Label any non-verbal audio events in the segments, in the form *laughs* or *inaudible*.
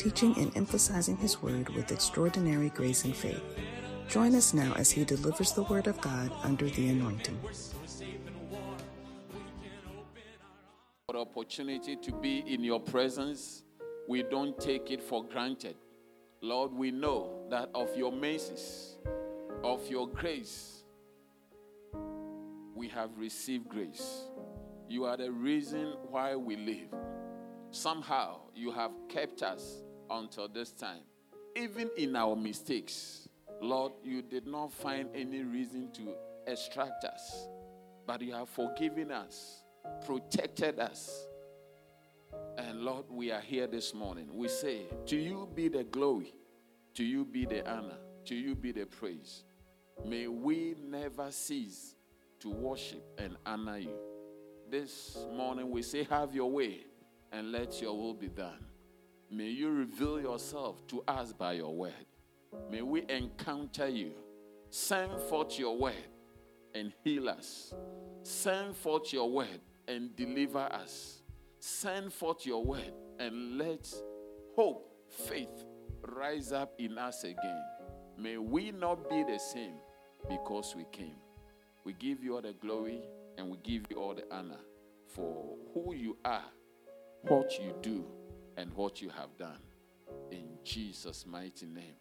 teaching and emphasizing His Word with extraordinary grace and faith. Join us now as he delivers the Word of God under the anointing. The opportunity to be in your presence, we don't take it for granted. Lord, we know that of your mercies, of your grace, we have received grace. You are the reason why we live. Somehow you have kept us until this time. Even in our mistakes, Lord, you did not find any reason to extract us, but you have forgiven us, protected us. And Lord, we are here this morning. We say, To you be the glory, to you be the honor, to you be the praise. May we never cease to worship and honor you. This morning we say, Have your way and let your will be done. May you reveal yourself to us by your word. May we encounter you. Send forth your word and heal us. Send forth your word and deliver us. Send forth your word and let hope, faith rise up in us again. May we not be the same because we came. We give you all the glory and we give you all the honor for who you are, what you do and what you have done. In Jesus' mighty name.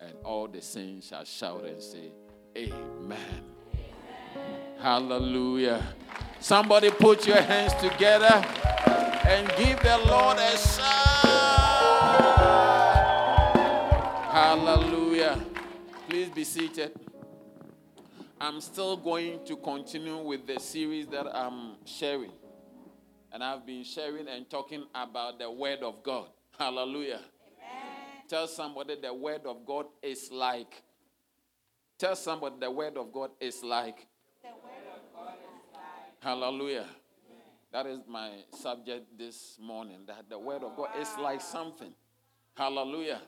And all the saints shall shout and say, Amen. Amen. Hallelujah. Somebody put your hands together and give the Lord a shout. Hallelujah. Please be seated. I'm still going to continue with the series that I'm sharing. And I've been sharing and talking about the Word of God. Hallelujah. Amen. Tell somebody the Word of God is like. Tell somebody the Word of God is like. The Word of God is like. Hallelujah. That is my subject this morning. That the Word of God is like something. Hallelujah.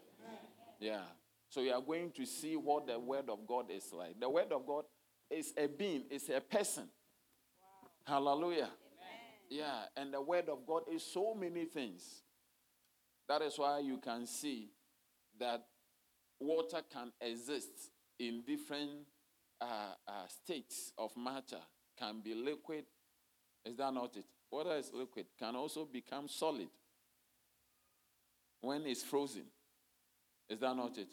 Yeah. So you are going to see what the Word of God is like. The Word of God is a being, it's a person. Hallelujah. Yeah, and the word of God is so many things. That is why you can see that water can exist in different uh, uh, states of matter. Can be liquid. Is that not it? Water is liquid. Can also become solid when it's frozen. Is that not it?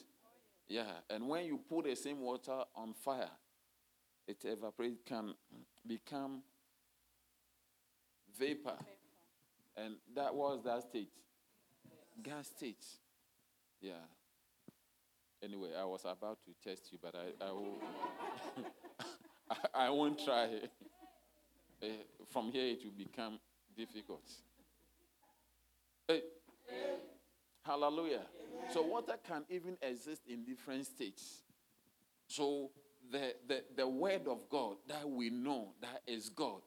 Yeah. And when you put the same water on fire, it evaporates, can become vapor. And that was that state. Gas state. Yeah. Anyway, I was about to test you, but I, I, will, *laughs* I, won't try. Uh, from here, it will become difficult. Hey. Hallelujah. Amen. So water can even exist in different states. So the, the, the word of God that we know that is God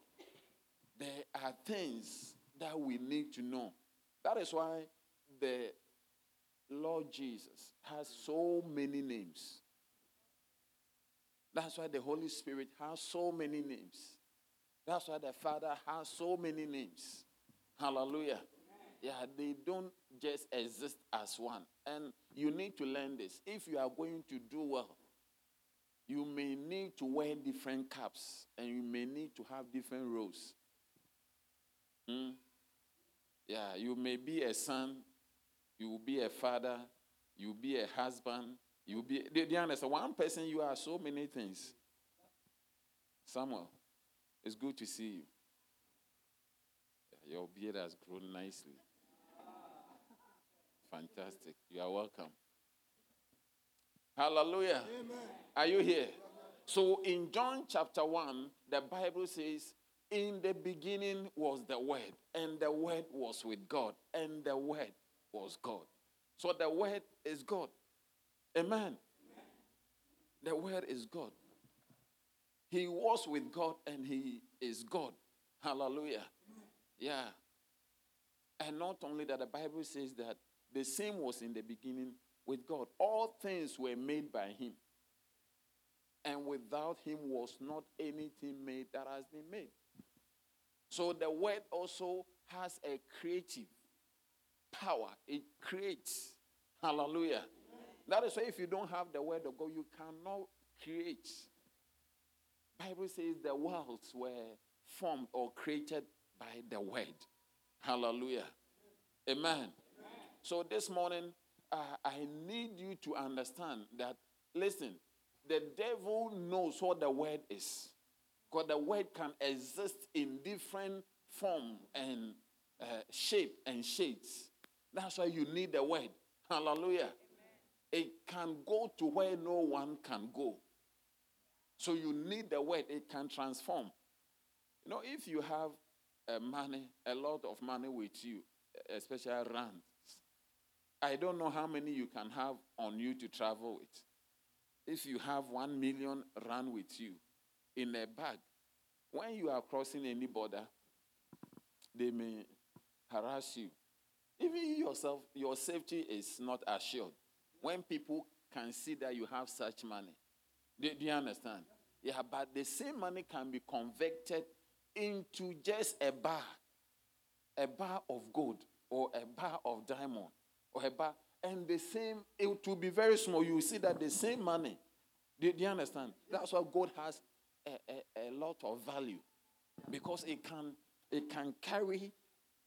there are things that we need to know. That is why the Lord Jesus has so many names. That's why the Holy Spirit has so many names. That's why the Father has so many names. Hallelujah. Yeah, they don't just exist as one. And you need to learn this. If you are going to do well, you may need to wear different caps and you may need to have different roles. Hmm? Yeah, you may be a son, you will be a father, you will be a husband, you will be. Do you understand? One person, you are so many things. Samuel, it's good to see you. Your beard has grown nicely. Fantastic. You are welcome. Hallelujah. Amen. Are you here? So in John chapter 1, the Bible says, in the beginning was the Word, and the Word was with God, and the Word was God. So the Word is God. Amen. The Word is God. He was with God and He is God. Hallelujah. Yeah. And not only that, the Bible says that the same was in the beginning with God. All things were made by Him. And without Him was not anything made that has been made. So the Word also has a creative power, it creates. Hallelujah. That is why if you don't have the word of God, you cannot create. Bible says the worlds were formed or created by the word. Hallelujah. Amen. Amen. So this morning, uh, I need you to understand that, listen, the devil knows what the word is. Because the word can exist in different form and uh, shape and shades. That's why you need the word. Hallelujah. It can go to where no one can go. So you need the word, it can transform. You know, if you have a money, a lot of money with you, especially rands, I don't know how many you can have on you to travel with. If you have one million rand with you in a bag, when you are crossing any border, they may harass you. Even you yourself, your safety is not assured when people can see that you have such money. Do, do, you understand? Yeah, but the same money can be converted into just a bar, a bar of gold or a bar of diamond or a bar, and the same, it will be very small. You see that the same money. Do, do you understand? That's why God has a, a, a lot of value because it can, it can carry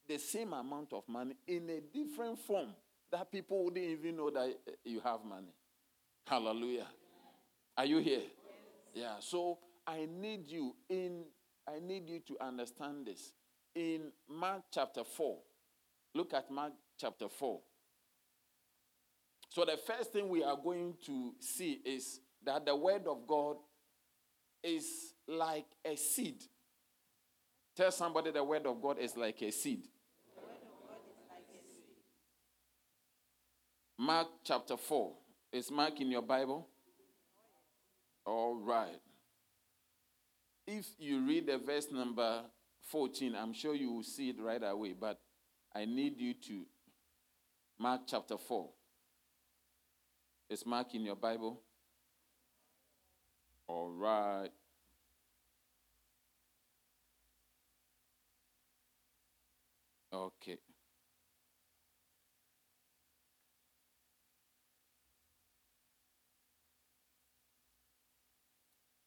the same amount of money in a different form that people wouldn't even know that eh, you have money. Hallelujah. Are you here? Yeah. So I need you in I need you to understand this. In Mark chapter 4. Look at Mark chapter 4. So the first thing we are going to see is that the word of God is like a seed. Tell somebody the word of God is like a seed. Mark chapter 4. Is Mark in your Bible? All right. If you read the verse number 14, I'm sure you will see it right away, but I need you to Mark chapter 4. Is Mark in your Bible? All right. Okay.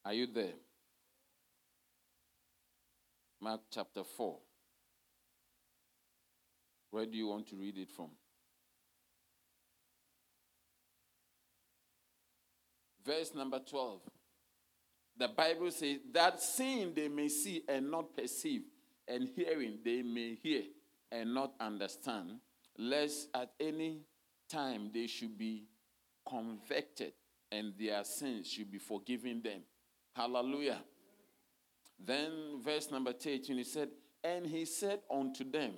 Are you there? Mark chapter 4. Where do you want to read it from? Verse number 12. The Bible says, That seeing they may see and not perceive, and hearing they may hear and not understand, lest at any time they should be convicted and their sins should be forgiven them. Hallelujah. Then, verse number 13, he said, And he said unto them,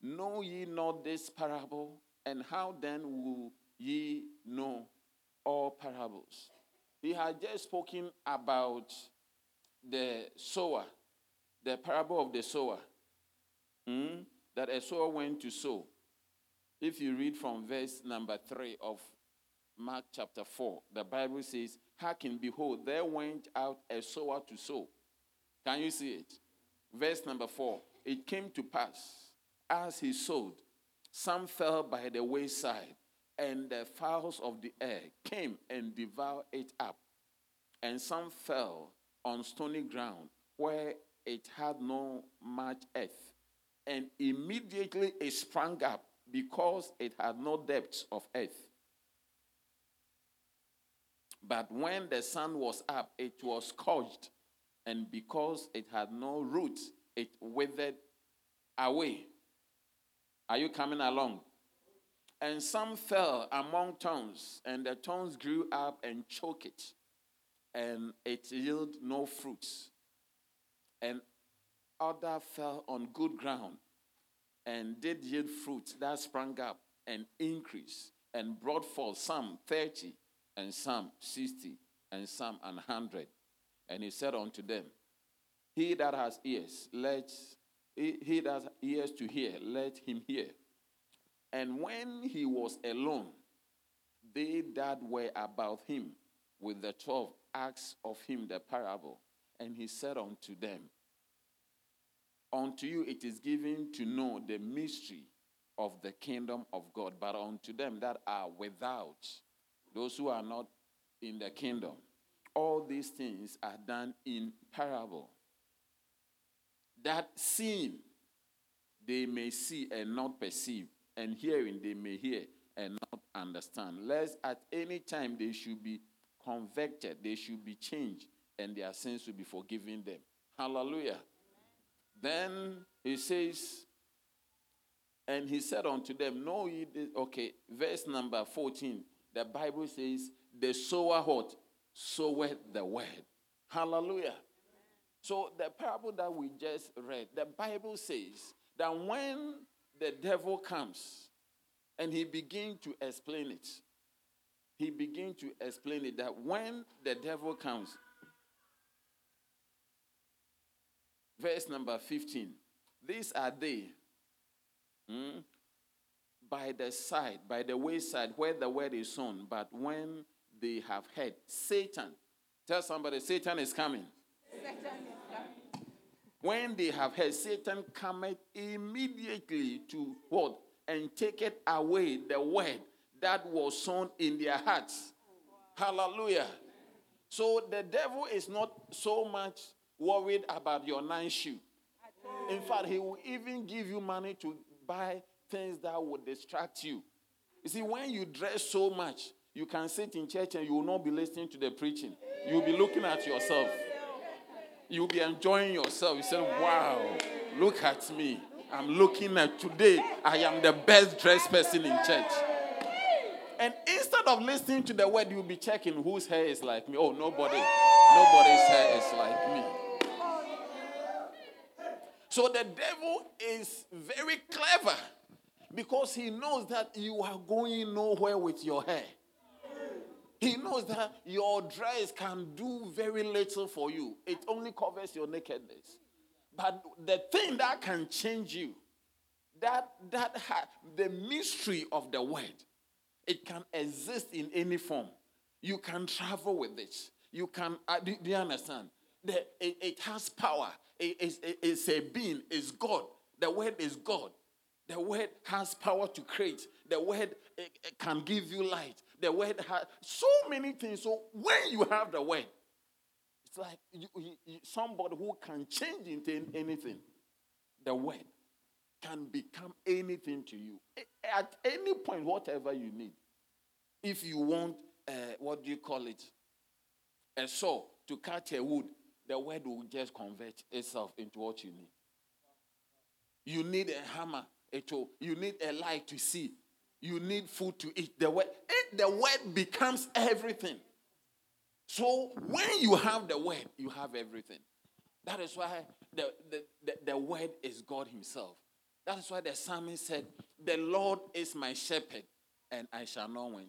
Know ye not this parable? And how then will ye know all parables? He had just spoken about the sower, the parable of the sower. Hmm? That a sower went to sow. If you read from verse number 3 of Mark chapter 4, the Bible says, Hearken, behold, there went out a sower to sow. Can you see it? Verse number 4 It came to pass, as he sowed, some fell by the wayside, and the fowls of the air came and devoured it up. And some fell on stony ground, where it had no much earth. And immediately it sprang up, because it had no depth of earth. But when the sun was up, it was scorched, and because it had no roots, it withered away. Are you coming along? And some fell among thorns, and the thorns grew up and choked it, and it yielded no fruits. And other fell on good ground, and did yield fruit that sprang up and increased, and brought forth some thirty, and some 60 and some an hundred. And he said unto them, He that has ears, let he, he that has ears to hear, let him hear. And when he was alone, they that were about him with the twelve asked of him the parable. And he said unto them, Unto you it is given to know the mystery of the kingdom of God, but unto them that are without, those who are not in the kingdom, all these things are done in parable. That seeing they may see and not perceive, and hearing they may hear and not understand. Lest at any time they should be convicted, they should be changed, and their sins will be forgiven them. Hallelujah. Then he says, and he said unto them, Know ye this? Okay, verse number 14. The Bible says, The sower what? Soweth the word. Hallelujah. So the parable that we just read, the Bible says that when the devil comes and he begins to explain it, he begins to explain it that when the devil comes, verse number 15, these are they hmm, by the side, by the wayside where the word is sown, but when they have heard, Satan, tell somebody, Satan is coming. Satan is coming. When they have heard, Satan cometh immediately to what? And taketh away the word that was sown in their hearts. Hallelujah. So the devil is not so much worried about your nine shoe. In fact, he will even give you money to buy things that would distract you. You see, when you dress so much, you can sit in church and you will not be listening to the preaching. You'll be looking at yourself. You'll be enjoying yourself. You say, Wow, look at me. I'm looking at today. I am the best dressed person in church. And instead of listening to the word, you'll be checking whose hair is like me. Oh, nobody, nobody's hair is like me. So the devil is very clever because he knows that you are going nowhere with your hair. He knows that your dress can do very little for you, it only covers your nakedness. But the thing that can change you, that, that ha- the mystery of the word, it can exist in any form. You can travel with it. You can, uh, do, do you understand? The, it, it has power is, is a being, is God. The word is God. The word has power to create. The word can give you light. The word has so many things. So when you have the word, it's like you, you, somebody who can change into anything. The word can become anything to you at any point, whatever you need. If you want, uh, what do you call it? A saw to cut a wood, the word will just convert itself into what you need. You need a hammer, a tool. You need a light to see. You need food to eat. The word, the word becomes everything. So when you have the word, you have everything. That is why the, the, the, the word is God Himself. That is why the psalmist said, The Lord is my shepherd, and I shall not want.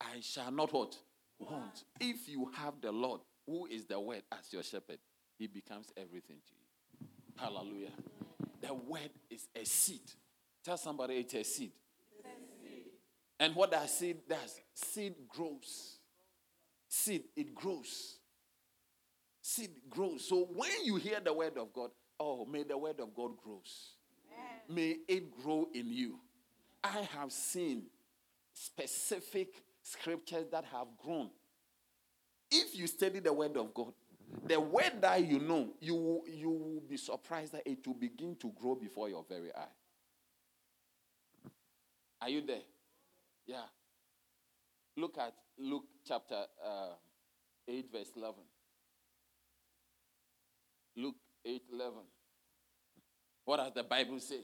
I shall not what? Want. If you have the Lord, who is the word as your shepherd, he becomes everything to you. Hallelujah. The word is a seed. Tell somebody it's a seed. And what that seed does, seed grows. Seed, it grows. Seed grows. So when you hear the word of God, oh, may the word of God grows. May it grow in you. I have seen specific scriptures that have grown if you study the word of God, the word that you know, you will, you will be surprised that it will begin to grow before your very eye. Are you there? Yeah. Look at Luke chapter uh, 8, verse 11. Luke 8, 11. What does the Bible say?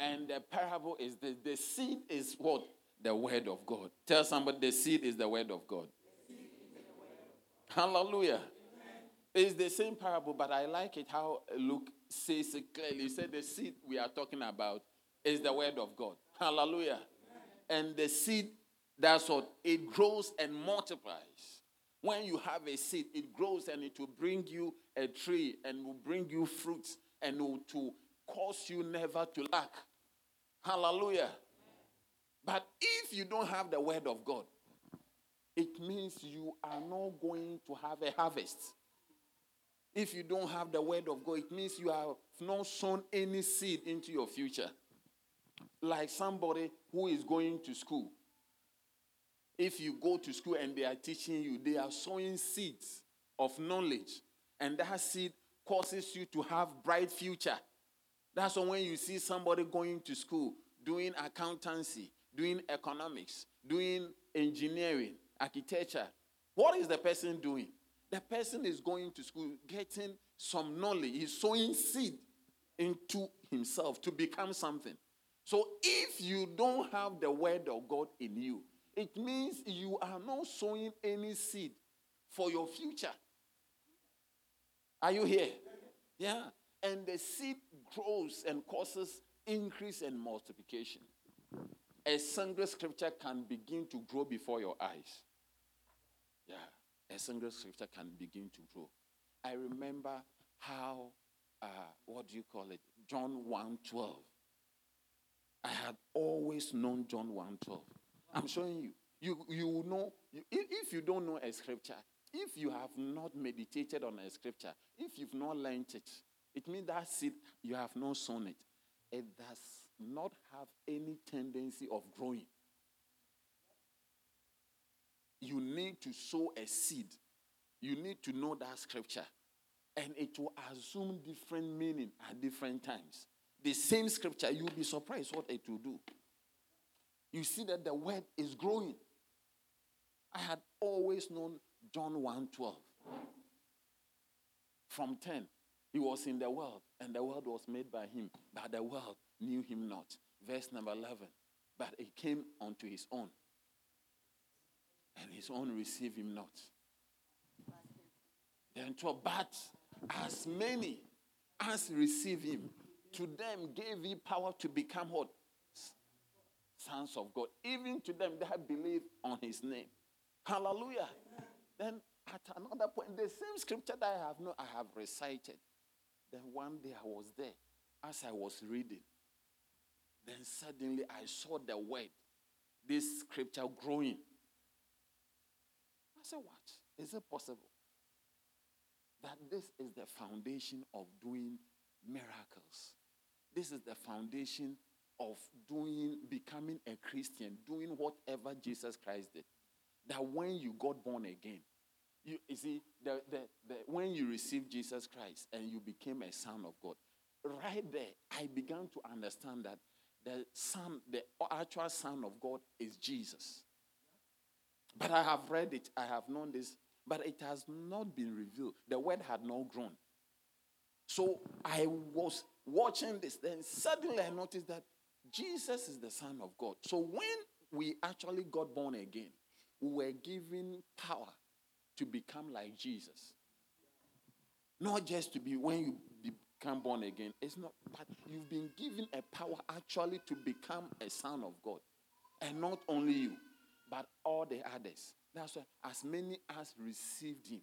And the parable is the, the seed is what? the word of God. Tell somebody the seed is the word of God. Hallelujah. Amen. It's the same parable, but I like it how Luke says it clearly. He said the seed we are talking about is the word of God. Hallelujah. And the seed That's what it grows and multiplies. When you have a seed, it grows and it will bring you a tree and will bring you fruits and will to cause you never to lack. Hallelujah. But if you don't have the word of God, it means you are not going to have a harvest. If you don't have the word of God, it means you have not sown any seed into your future. Like somebody who is going to school. If you go to school and they are teaching you, they are sowing seeds of knowledge, and that seed causes you to have bright future. That's when you see somebody going to school, doing accountancy, doing economics, doing engineering, architecture. What is the person doing? The person is going to school, getting some knowledge. He's sowing seed into himself to become something. So if you don't have the word of God in you, it means you are not sowing any seed for your future. Are you here? Yeah. And the seed grows and causes increase and multiplication. A single scripture can begin to grow before your eyes. Yeah. A single scripture can begin to grow. I remember how, uh, what do you call it? John 1 12. I had always known John 1 12. I'm ah. showing you. You, you know, you, if you don't know a scripture, if you have not meditated on a scripture, if you've not learned it, it means that seed, you have not sown it. It does not have any tendency of growing. You need to sow a seed. You need to know that scripture. And it will assume different meaning at different times. The same scripture, you'll be surprised what it will do. You see that the word is growing. I had always known John 1:12. From 10, he was in the world, and the world was made by him, but the world knew him not. Verse number 11. But he came unto his own, and his own received him not. Then 12, but as many as receive him, to them gave he power to become what? Sons of God. Even to them that believe on his name. Hallelujah. Then at another point, the same scripture that I have no, I have recited. Then one day I was there as I was reading. Then suddenly I saw the word, this scripture growing. I said, What? Is it possible? That this is the foundation of doing miracles. This is the foundation of doing, becoming a Christian, doing whatever Jesus Christ did that when you got born again, you, you see, the, the, the, when you received Jesus Christ and you became a son of God, right there, I began to understand that the son, the actual son of God is Jesus. But I have read it, I have known this, but it has not been revealed. The word had not grown. So I was watching this, then suddenly I noticed that Jesus is the Son of God. So when we actually got born again, we were given power to become like Jesus. Not just to be when you become born again. It's not, but you've been given a power actually to become a son of God. And not only you, but all the others. That's why as many as received him,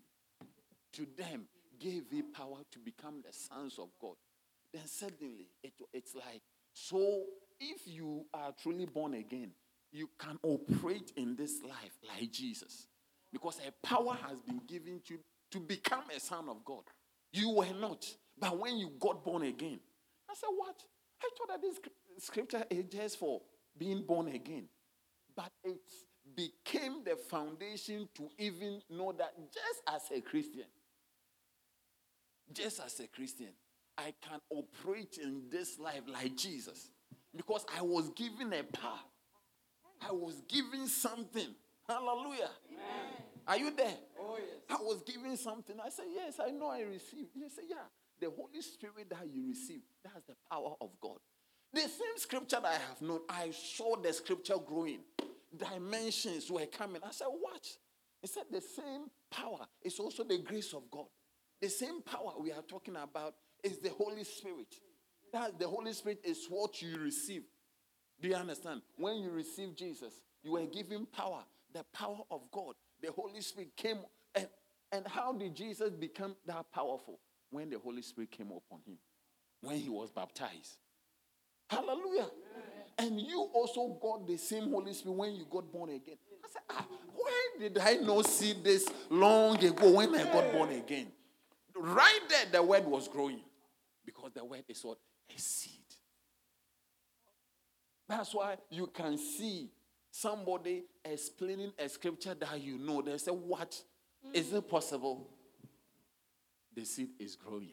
to them gave he power to become the sons of God. Then suddenly it, it's like, so if you are truly born again, you can operate in this life like Jesus. Because a power has been given to you to become a son of God. You were not. But when you got born again, I said, What? I thought that this scripture is just for being born again. But it became the foundation to even know that just as a Christian, just as a Christian, I can operate in this life like Jesus. Because I was given a power I was given something. Hallelujah. Amen. Are you there? Oh, yes. I was given something. I said, Yes, I know I received. He said, Yeah. The Holy Spirit that you receive, that's the power of God. The same scripture that I have known, I saw the scripture growing. Dimensions were coming. I said, Watch. He said, The same power is also the grace of God. The same power we are talking about is the Holy Spirit. That the Holy Spirit is what you receive. Do you understand? When you receive Jesus, You were given power, the power of God. The Holy Spirit came. And, and how did Jesus become that powerful? When the Holy Spirit came upon him, when he was baptized. Hallelujah. And you also got the same Holy Spirit when you got born again. I said, ah, why did I not see this long ago when I got born again? Right there, the word was growing. Because the word is what? A seed. That's why you can see somebody explaining a scripture that you know. They say, What? Is it possible? The seed is growing.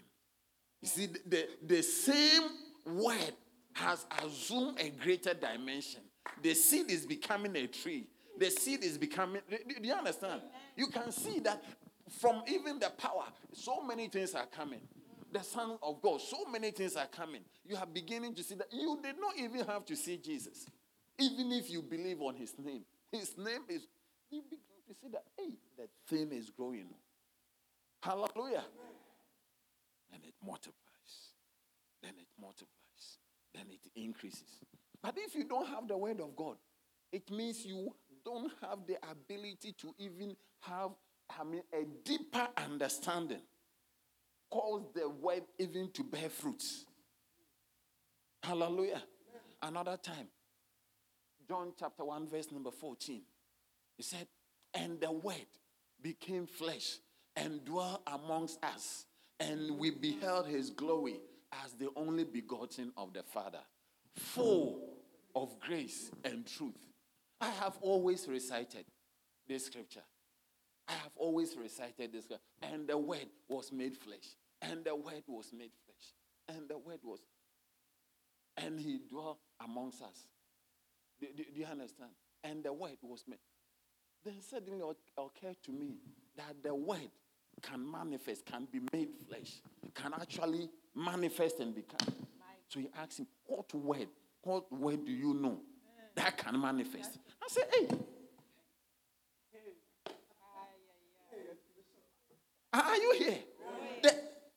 You see, the, the, same word has assumed a greater dimension. The seed is becoming a tree. The seed is becoming. Do you understand? You can see that from even the power, so many things are coming the Son of God. So many things are coming. You are beginning to see that you did not even have to see Jesus. Even if you believe on his name, his name is, you begin to see that, hey, that thing is growing. Hallelujah. And it multiplies. Then it multiplies. Then it increases. But if you don't have the word of God, it means you don't have the ability to even have, I mean, a deeper understanding cause the word even to bear fruits. Hallelujah. Another time, John chapter 1, verse number 14. He said, And the word became flesh and dwelt amongst us, and we beheld his glory as the only begotten of the Father, full of grace and truth. I have always recited this scripture. I have always recited this, and the word was made flesh and the word was made flesh. And the word was. And he dwelt amongst us. Do, do, do you understand? And the word was made. Then suddenly it occurred to me that the word can manifest, can be made flesh, can actually manifest and become. So he asked him, What word? What word do you know that can manifest? I said, Hey. Are you here?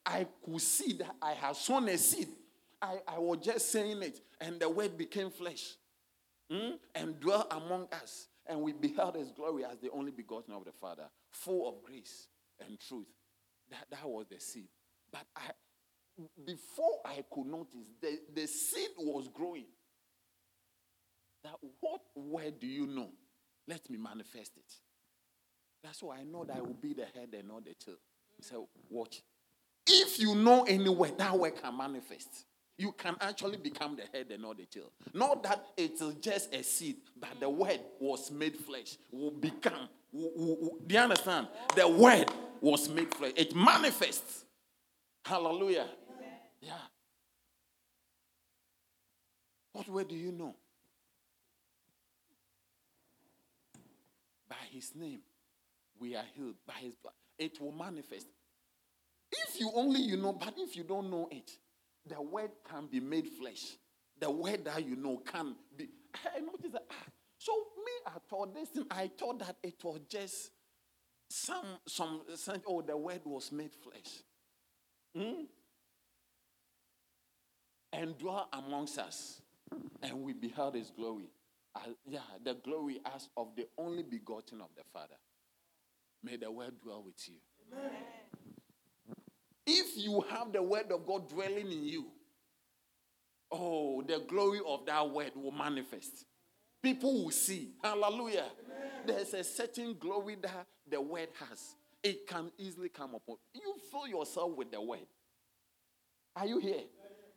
I could see that I had sown a seed. I, I was just saying it, and the word became flesh mm, and dwelt among us. And we beheld his glory as the only begotten of the Father, full of grace and truth. That, that was the seed. But I, before I could notice, the, the seed was growing. That what word do you know? Let me manifest it. That's why I know that I will be the head and not the tail. So watch. If you know any word, that word can manifest. You can actually become the head and not the tail. Not that it is just a seed, but the word was made flesh, will become. Will, will, will, do you understand? The word was made flesh. It manifests. Hallelujah. Yeah. What word do you know? By his name, we are healed. By his blood, it will manifest. If you only you know, but if you don't know it, the word can be made flesh. The word that you know can be. I noticed that. Ah, so me, I thought this thing. I thought that it was just some some. Oh, the word was made flesh. Hmm? And dwell amongst us, and we beheld His glory. Uh, yeah, the glory as of the only begotten of the Father. May the word dwell with you. Amen. If you have the word of God dwelling in you, oh, the glory of that word will manifest. People will see. Hallelujah. Amen. There's a certain glory that the word has. It can easily come upon. You fill yourself with the word. Are you here?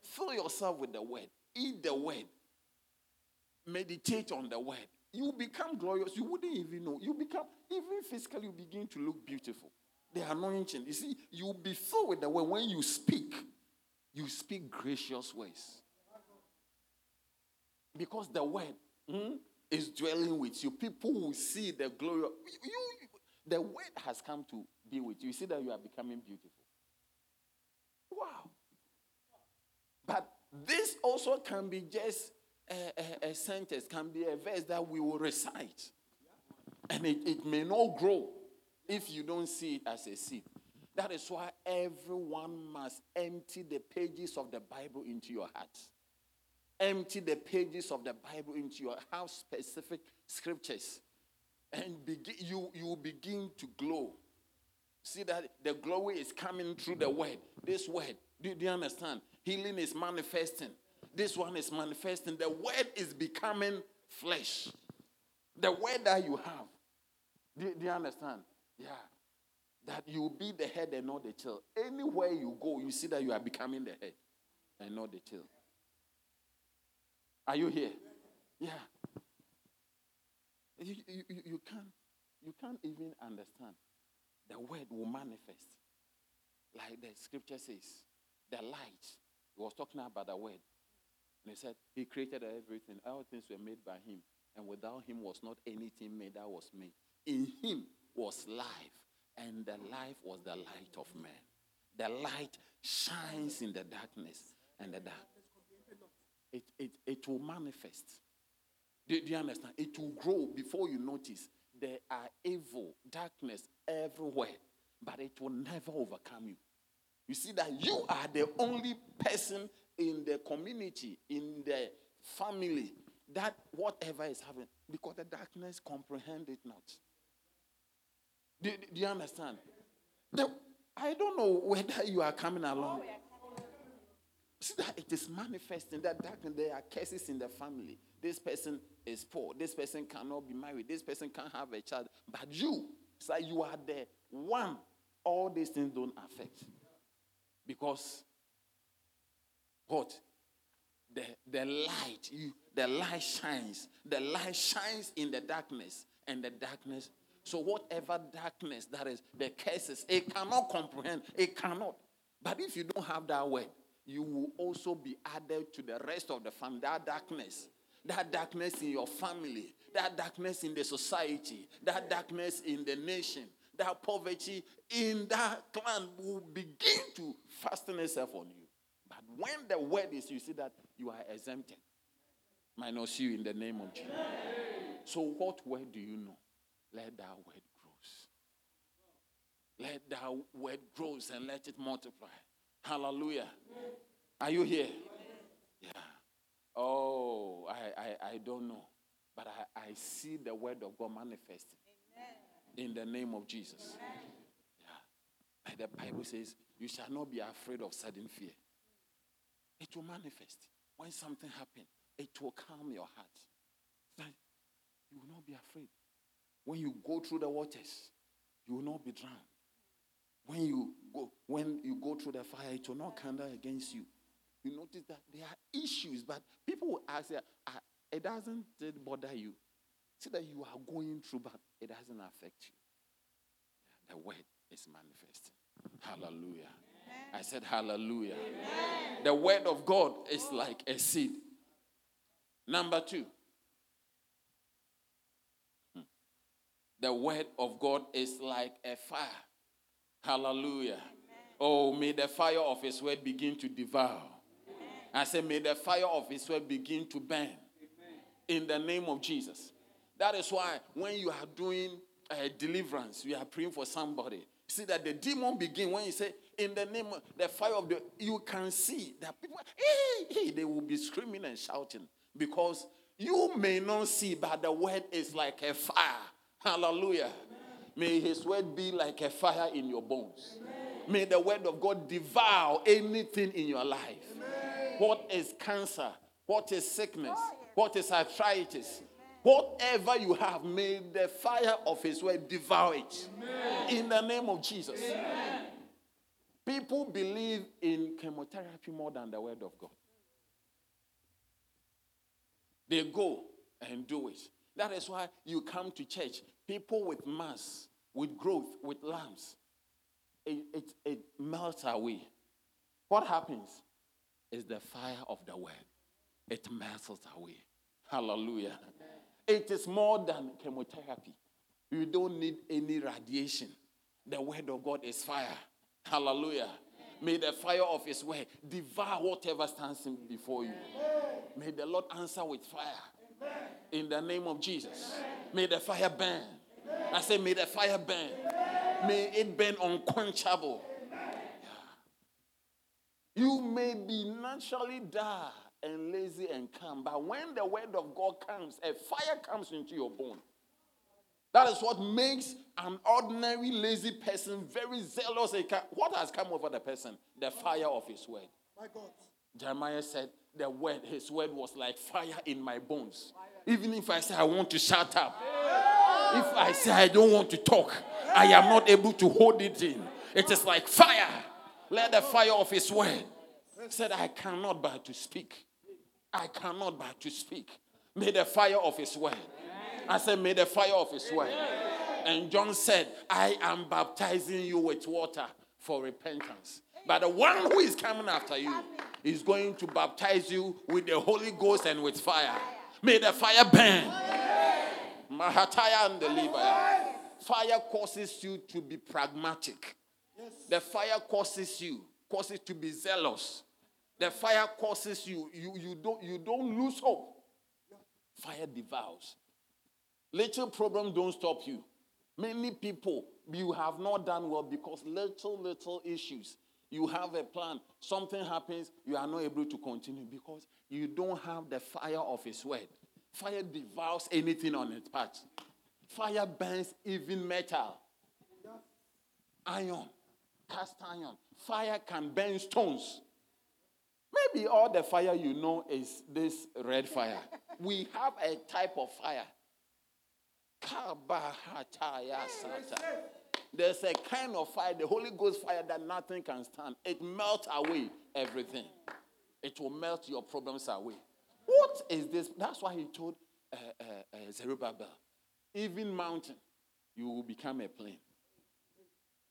Fill yourself with the word. Eat the word. Meditate on the word. You become glorious. You wouldn't even know. You become, even physically, you begin to look beautiful. The anointing. You see, you'll be filled with the word. When you speak, you speak gracious ways. Because the word mm, is dwelling with you. People will see the glory. Of, you, you, the word has come to be with you. You see that you are becoming beautiful. Wow. But this also can be just a, a, a sentence, can be a verse that we will recite. And it, it may not grow if you don't see it as a seed. That is why everyone must empty the pages of the Bible into your heart. empty the pages of the Bible into your have specific scriptures, and begin, you you begin to glow. See that the glory is coming through the word. This word, do, do you understand? Healing is manifesting. This one is manifesting. The word is becoming flesh. The word that you have. Do, do you understand? Yeah. That you be the head and not the tail. Anywhere you go, you see that you are becoming the head and not the tail. Are you here? Yeah. You, you, you, can't, you can't even understand. The word will manifest. Like the scripture says, the light. He was talking about the word. And he said, He created everything. All things were made by him. And without him was not anything made that was made. In him was life. And the life was the light of man. The light shines in the darkness. And the dark. It, it, it will manifest. Do, do you understand? It will grow before you notice. There are evil, darkness everywhere, but it will never overcome you. You see that you are the only person in the community, in the family, that whatever is happening, because the darkness comprehend it not. Do, do you understand? The, I don't know whether you are coming along. See that it is manifesting that darkness. There are cases in the family. This person is poor. This person cannot be married. This person can't have a child. But you, so you are the one. All these things don't affect. Because what? The, the light, you, the light shines. The light shines in the darkness, and the darkness. So whatever darkness that is, the curses, it cannot comprehend. It cannot. But if you don't have that word, you will also be added to the rest of the family. That darkness, that darkness in your family, that darkness in the society, that darkness in the nation, that poverty in that clan will begin to fasten itself on you. When the word is, you see that you are exempted. Minus you in the name of Jesus. So, what word do you know? Let that word grows. Let that word grows and let it multiply. Hallelujah. Are you here? Yeah. Oh, I, I, I don't know. But I, I see the word of God manifesting. In the name of Jesus. Yeah. Like the Bible says, you shall not be afraid of sudden fear. It will manifest. When something happens, it will calm your heart. Like, you will not be afraid. When you go through the waters, you will not be drowned. When you go, when you go through the fire, it will not kindle against you. You notice that there are issues, but people will ask, it doesn't bother you. See that you are going through, but it doesn't affect you. The word is manifesting. Hallelujah. Amen. I said, Hallelujah. Amen. The word of God is like a seed. Number two, hmm. the word of God is like a fire. Hallelujah. Amen. Oh, may the fire of his word begin to devour. I say, may the fire of his word begin to burn. In the name of Jesus. That is why when you are doing a deliverance, you are praying for somebody. See that the demon begin when you say, in the name of the fire of the, you can see that people, hey, hey, they will be screaming and shouting because you may not see, but the word is like a fire. Hallelujah. Amen. May his word be like a fire in your bones. Amen. May the word of God devour anything in your life. Amen. What is cancer? What is sickness? What is arthritis? Whatever you have, may the fire of His word devour it. In the name of Jesus. Amen. People believe in chemotherapy more than the word of God. They go and do it. That is why you come to church. People with mass, with growth, with lamps, it, it, it melts away. What happens is the fire of the word. It melts away. Hallelujah. It is more than chemotherapy. You don't need any radiation. The word of God is fire. Hallelujah. May the fire of his word devour whatever stands before you. May the Lord answer with fire. In the name of Jesus. May the fire burn. I say, may the fire burn. May it burn unquenchable. You may be naturally dull and lazy and calm. But when the word of God comes, a fire comes into your bone. That is what makes an ordinary lazy person very zealous. What has come over the person? The fire of his word. My God. Jeremiah said, The word, his word was like fire in my bones. Even if I say I want to shut up, if I say I don't want to talk, I am not able to hold it in. It is like fire. Let the fire of his word. Said, I cannot but to speak. I cannot but to speak. May the fire of his word. I said, May the fire of his word. And John said, I am baptizing you with water for repentance. But the one who is coming after you is going to baptize you with the Holy Ghost and with fire. May the fire burn. Mahataya and the liver. Fire causes you to be pragmatic. The fire causes you, causes to be zealous. The fire causes you, you, you, don't, you don't lose hope. Fire devours. Little problems don't stop you. Many people, you have not done well because little, little issues. You have a plan, something happens, you are not able to continue because you don't have the fire of His word. Fire devours anything on its path. Fire burns even metal, iron, cast iron. Fire can burn stones. Maybe all the fire you know is this red fire. we have a type of fire. There's a kind of fire, the Holy Ghost fire, that nothing can stand. It melts away everything. It will melt your problems away. What is this? That's why he told uh, uh, uh, Zerubbabel, even mountain, you will become a plain.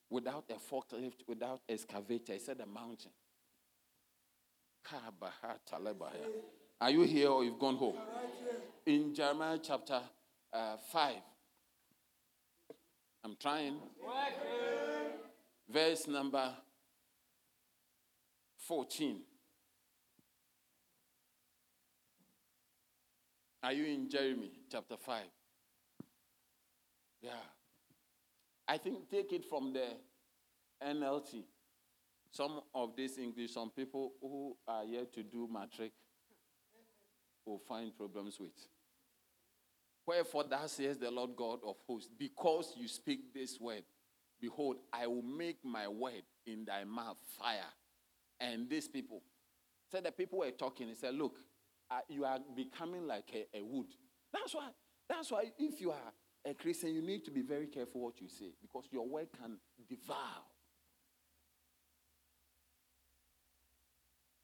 Without a forklift, without excavator, he said a mountain. Are you here or you've gone home? In Jeremiah chapter uh, 5, I'm trying. Verse number 14. Are you in Jeremy chapter 5? Yeah. I think take it from the NLT. Some of this English, some people who are yet to do matric will find problems with. Wherefore, thus says the Lord God of hosts, because you speak this word, behold, I will make my word in thy mouth fire. And these people, said the people were talking, he said, Look, uh, you are becoming like a, a wood. That's why, that's why if you are a Christian, you need to be very careful what you say because your word can devour.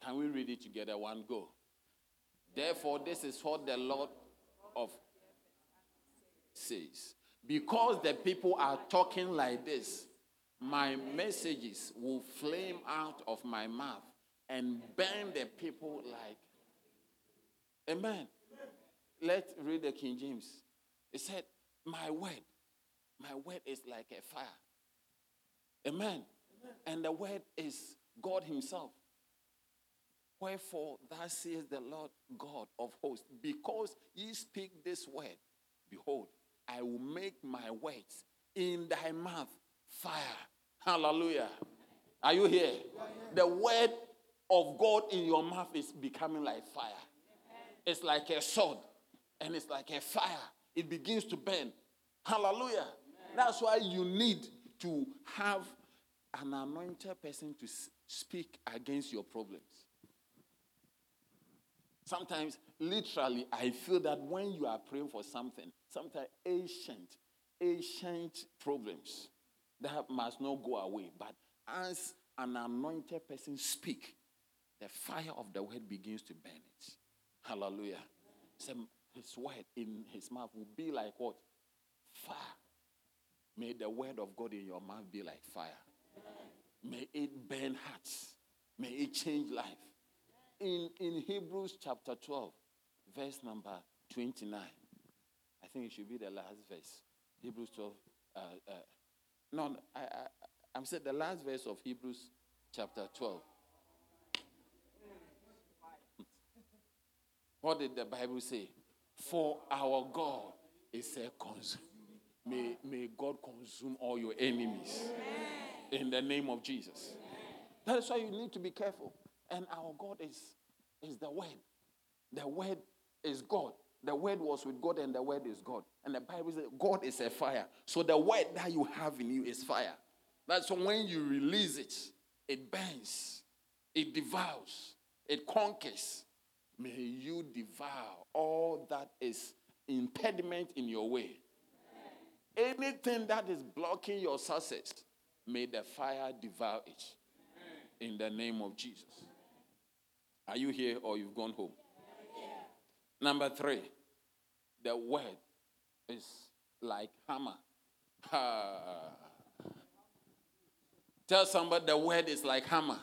Can we read it together? One go. Therefore, this is what the Lord of says. Because the people are talking like this, my messages will flame out of my mouth and burn the people like. Amen. Let's read the King James. It said, My word, my word is like a fire. Amen. Amen. And the word is God Himself. Wherefore, thus says the Lord God of hosts, because ye speak this word, behold, I will make my words in thy mouth fire. Hallelujah. Are you here? The word of God in your mouth is becoming like fire. It's like a sword and it's like a fire. It begins to burn. Hallelujah. That's why you need to have an anointed person to speak against your problems. Sometimes, literally, I feel that when you are praying for something, sometimes ancient, ancient problems that must not go away. But as an anointed person speak, the fire of the word begins to burn it. Hallelujah. So his word in his mouth will be like what? Fire. May the word of God in your mouth be like fire. May it burn hearts. May it change life in, in Hebrews chapter 12, verse number 29. Think it should be the last verse. Hebrews 12. Uh, uh, no, I, I, I'm saying the last verse of Hebrews chapter 12. What did the Bible say? For our God is a consume. May, may God consume all your enemies in the name of Jesus. That is why you need to be careful. And our God is, is the word. the word is God. The word was with God, and the word is God. And the Bible says God is a fire. So the word that you have in you is fire. That's when you release it, it burns, it devours, it conquers. May you devour all that is impediment in your way. Anything that is blocking your success, may the fire devour it. In the name of Jesus. Are you here or you've gone home? Number three, the word is like hammer. Tell somebody the word is like hammer.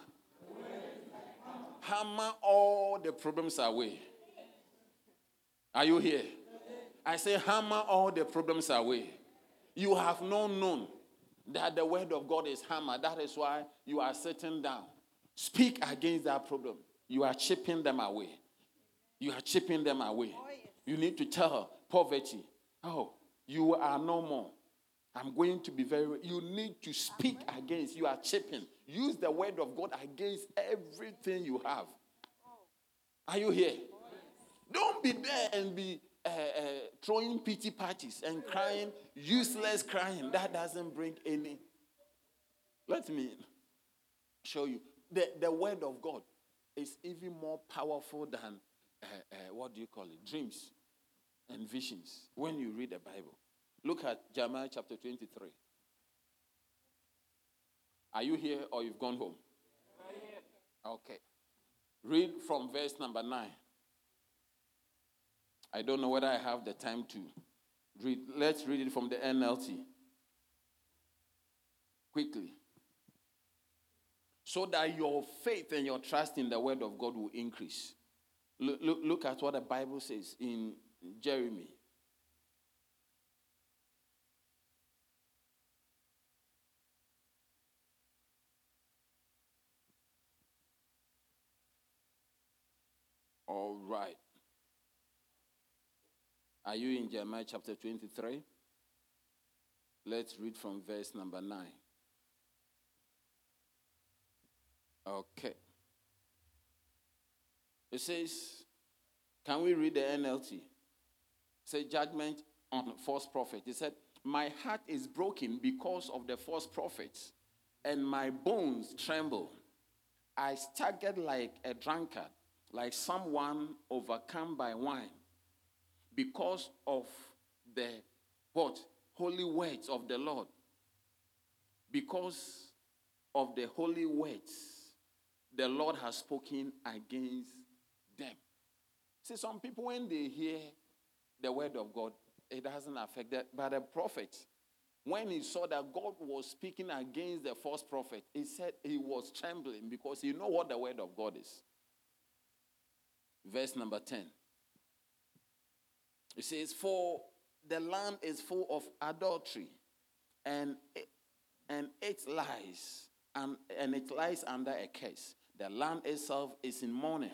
hammer. all the problems away. Are you here? I say hammer all the problems away. You have not known that the word of God is hammer. That is why you are sitting down. Speak against that problem. You are chipping them away. You are chipping them away. You need to tell her poverty. Oh, you are no more. I'm going to be very. You need to speak against. You are chipping. Use the word of God against everything you have. Are you here? Don't be there and be uh, uh, throwing pity parties and crying, useless crying. That doesn't bring any. Let me show you. The, the word of God is even more powerful than, uh, uh, what do you call it? Dreams and visions when you read the Bible. Look at Jeremiah chapter 23. Are you here or you've gone home? Okay. Read from verse number 9. I don't know whether I have the time to read. Let's read it from the NLT. Quickly. So that your faith and your trust in the word of God will increase. Look, look, look at what the Bible says in Jeremy. All right. Are you in Jeremiah chapter 23? Let's read from verse number 9. Okay. It says, can we read the NLT? Say judgment on false prophet. He said, My heart is broken because of the false prophets, and my bones tremble. I staggered like a drunkard, like someone overcome by wine because of the what? Holy words of the Lord. Because of the holy words the Lord has spoken against them. See, some people, when they hear the word of God, it doesn't affect them. But the prophet, when he saw that God was speaking against the false prophet, he said he was trembling because he know what the word of God is. Verse number 10. It says, For the land is full of adultery, and it, and it lies, and, and it lies under a curse. The land itself is in mourning.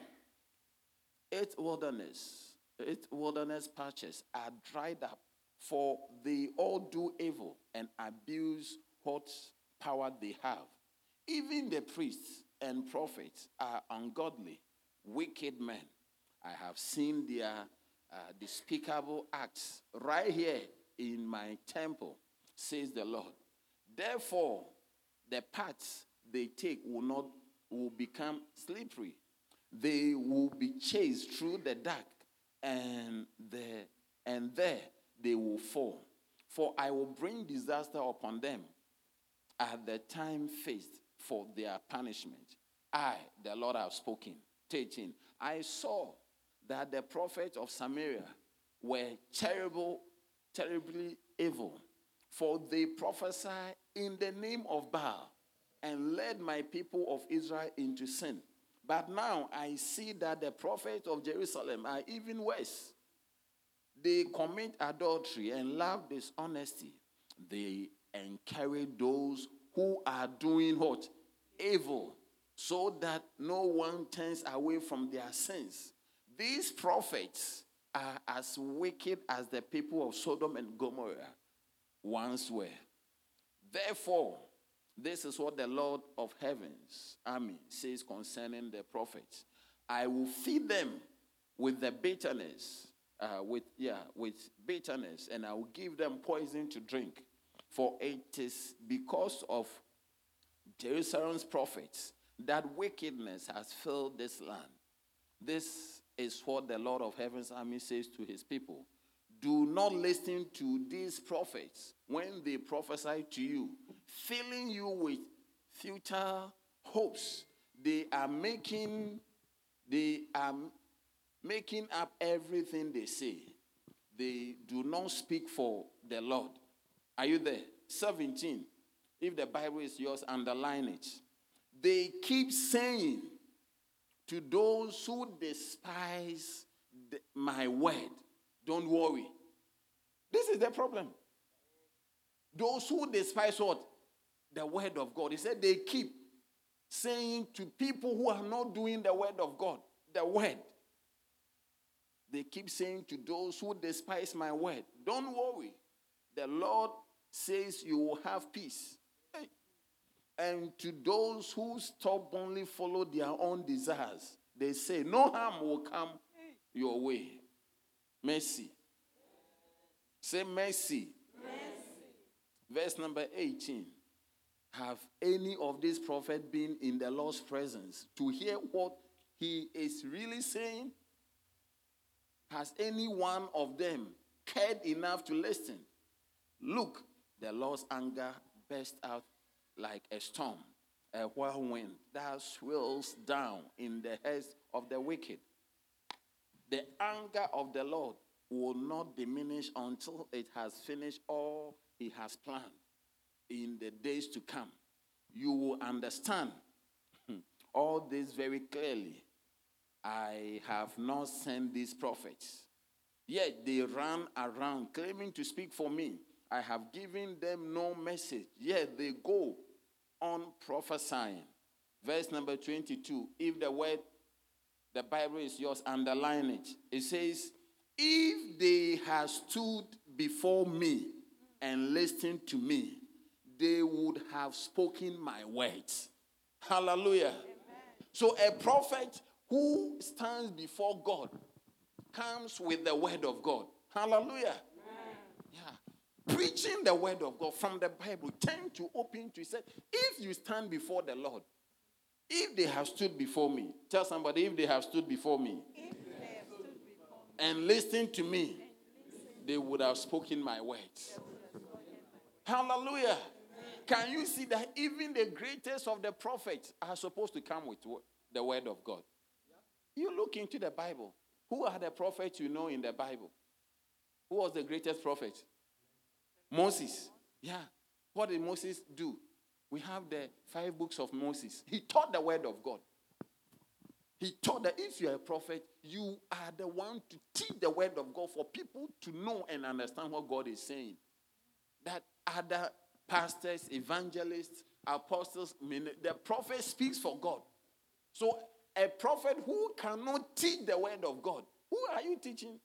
Its wilderness, its wilderness patches are dried up, for they all do evil and abuse what power they have. Even the priests and prophets are ungodly, wicked men. I have seen their uh, despicable acts right here in my temple, says the Lord. Therefore, the paths they take will not will become slippery. They will be chased through the dark, and the and there they will fall. For I will bring disaster upon them at the time fixed for their punishment. I, the Lord, have spoken. 13. I saw that the prophets of Samaria were terrible, terribly evil, for they prophesied in the name of Baal and led my people of Israel into sin. But now I see that the prophets of Jerusalem are even worse. They commit adultery and love dishonesty. They encourage those who are doing what? Evil, so that no one turns away from their sins. These prophets are as wicked as the people of Sodom and Gomorrah once were. Therefore, this is what the Lord of heavens army says concerning the prophets. I will feed them with the bitterness, uh, with yeah, with bitterness, and I will give them poison to drink. For it is because of Jerusalem's prophets that wickedness has filled this land. This is what the Lord of Heaven's army says to his people. Do not listen to these prophets when they prophesy to you, filling you with future hopes. They are making they are making up everything they say. They do not speak for the Lord. Are you there? 17. If the Bible is yours, underline it. They keep saying to those who despise the, my word, don't worry. This is the problem. Those who despise what? The word of God. He said they keep saying to people who are not doing the word of God, the word. They keep saying to those who despise my word, don't worry. The Lord says you will have peace. And to those who stubbornly follow their own desires, they say, No harm will come your way. Mercy. Say mercy. mercy. Verse number 18. Have any of these prophets been in the Lord's presence to hear what he is really saying? Has any one of them cared enough to listen? Look, the Lord's anger burst out like a storm, a whirlwind that swirls down in the heads of the wicked. The anger of the Lord will not diminish until it has finished all he has planned in the days to come. You will understand *laughs* all this very clearly. I have not sent these prophets, yet they run around claiming to speak for me. I have given them no message, yet they go on prophesying. Verse number 22. If the word, the Bible is yours, underline it. It says, If they have stood before me and listened to me, they would have spoken my words. Hallelujah. Amen. So a prophet who stands before God comes with the word of God. Hallelujah Yeah, preaching the word of God from the Bible, tend to open to, said, if you stand before the Lord, if they have stood before me, tell somebody, if they have stood before me and listened to me, they would have spoken my words. Hallelujah. Can you see that even the greatest of the prophets are supposed to come with the word of God? You look into the Bible. Who are the prophets you know in the Bible? Who was the greatest prophet? Moses. Yeah. What did Moses do? We have the five books of Moses. He taught the word of God. He taught that if you're a prophet, you are the one to teach the word of God for people to know and understand what God is saying. That other pastors, evangelists, apostles, the prophet speaks for God. So a prophet who cannot teach the word of God, who are you teaching?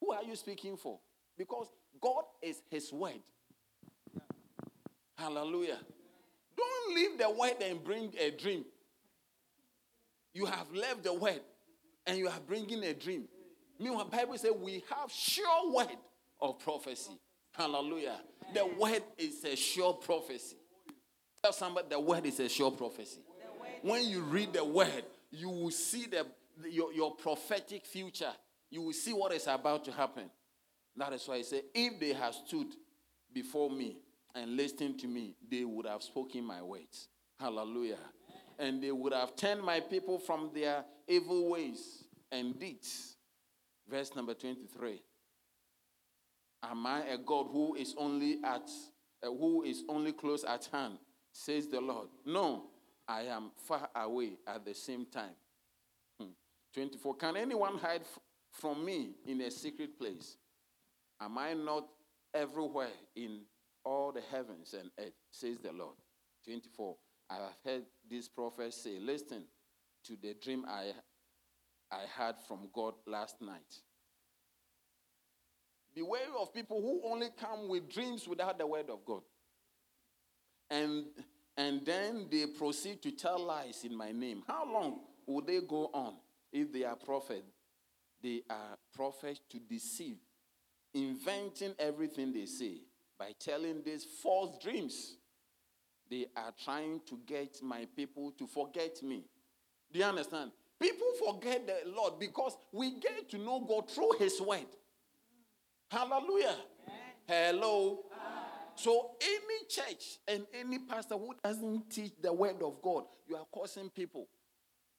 Who are you speaking for? Because God is his word. Hallelujah. Don't leave the word and bring a dream. You have left the word and you are bringing a dream. Meanwhile, Bible says we have sure word of prophecy. Hallelujah. The word is a sure prophecy. Tell somebody the word is a sure prophecy. When you read the word, you will see the, your, your prophetic future. You will see what is about to happen. That is why I say, if they had stood before me and listened to me, they would have spoken my words. Hallelujah. And they would have turned my people from their evil ways and deeds. Verse number 23. Am I a God who is only at uh, who is only close at hand, says the Lord? No, I am far away at the same time. Hmm. 24. Can anyone hide f- from me in a secret place? Am I not everywhere in all the heavens and earth, says the Lord? 24. I have heard this prophet say, Listen to the dream I, I had from God last night. Beware of people who only come with dreams without the word of God. And, and then they proceed to tell lies in my name. How long will they go on if they are prophets? they are prophets to deceive, inventing everything they say by telling these false dreams. They are trying to get my people to forget me. Do you understand? People forget the Lord because we get to know God through His word. Hallelujah. Hello. So, any church and any pastor who doesn't teach the word of God, you are causing people.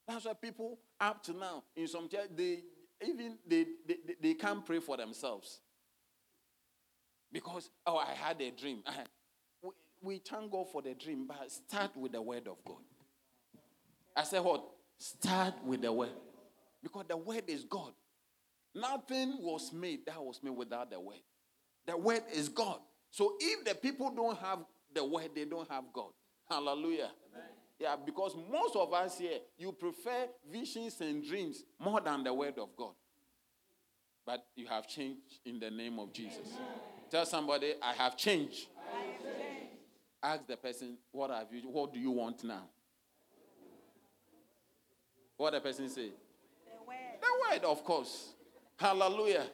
That's why people up to now in some church they even they, they, they can't pray for themselves because oh I had a dream. *laughs* we, we thank God for the dream, but start with the word of God. I said what? Start with the word because the word is God. Nothing was made that was made without the word. The word is God. So if the people don't have the word, they don't have God. Hallelujah. Amen. Yeah, because most of us here, you prefer visions and dreams more than the word of God. But you have changed in the name of Jesus. Amen. Tell somebody, I have changed. I have changed. Ask the person, what have you what do you want now? What the person say? The word. The word, of course. Hallelujah. Amen.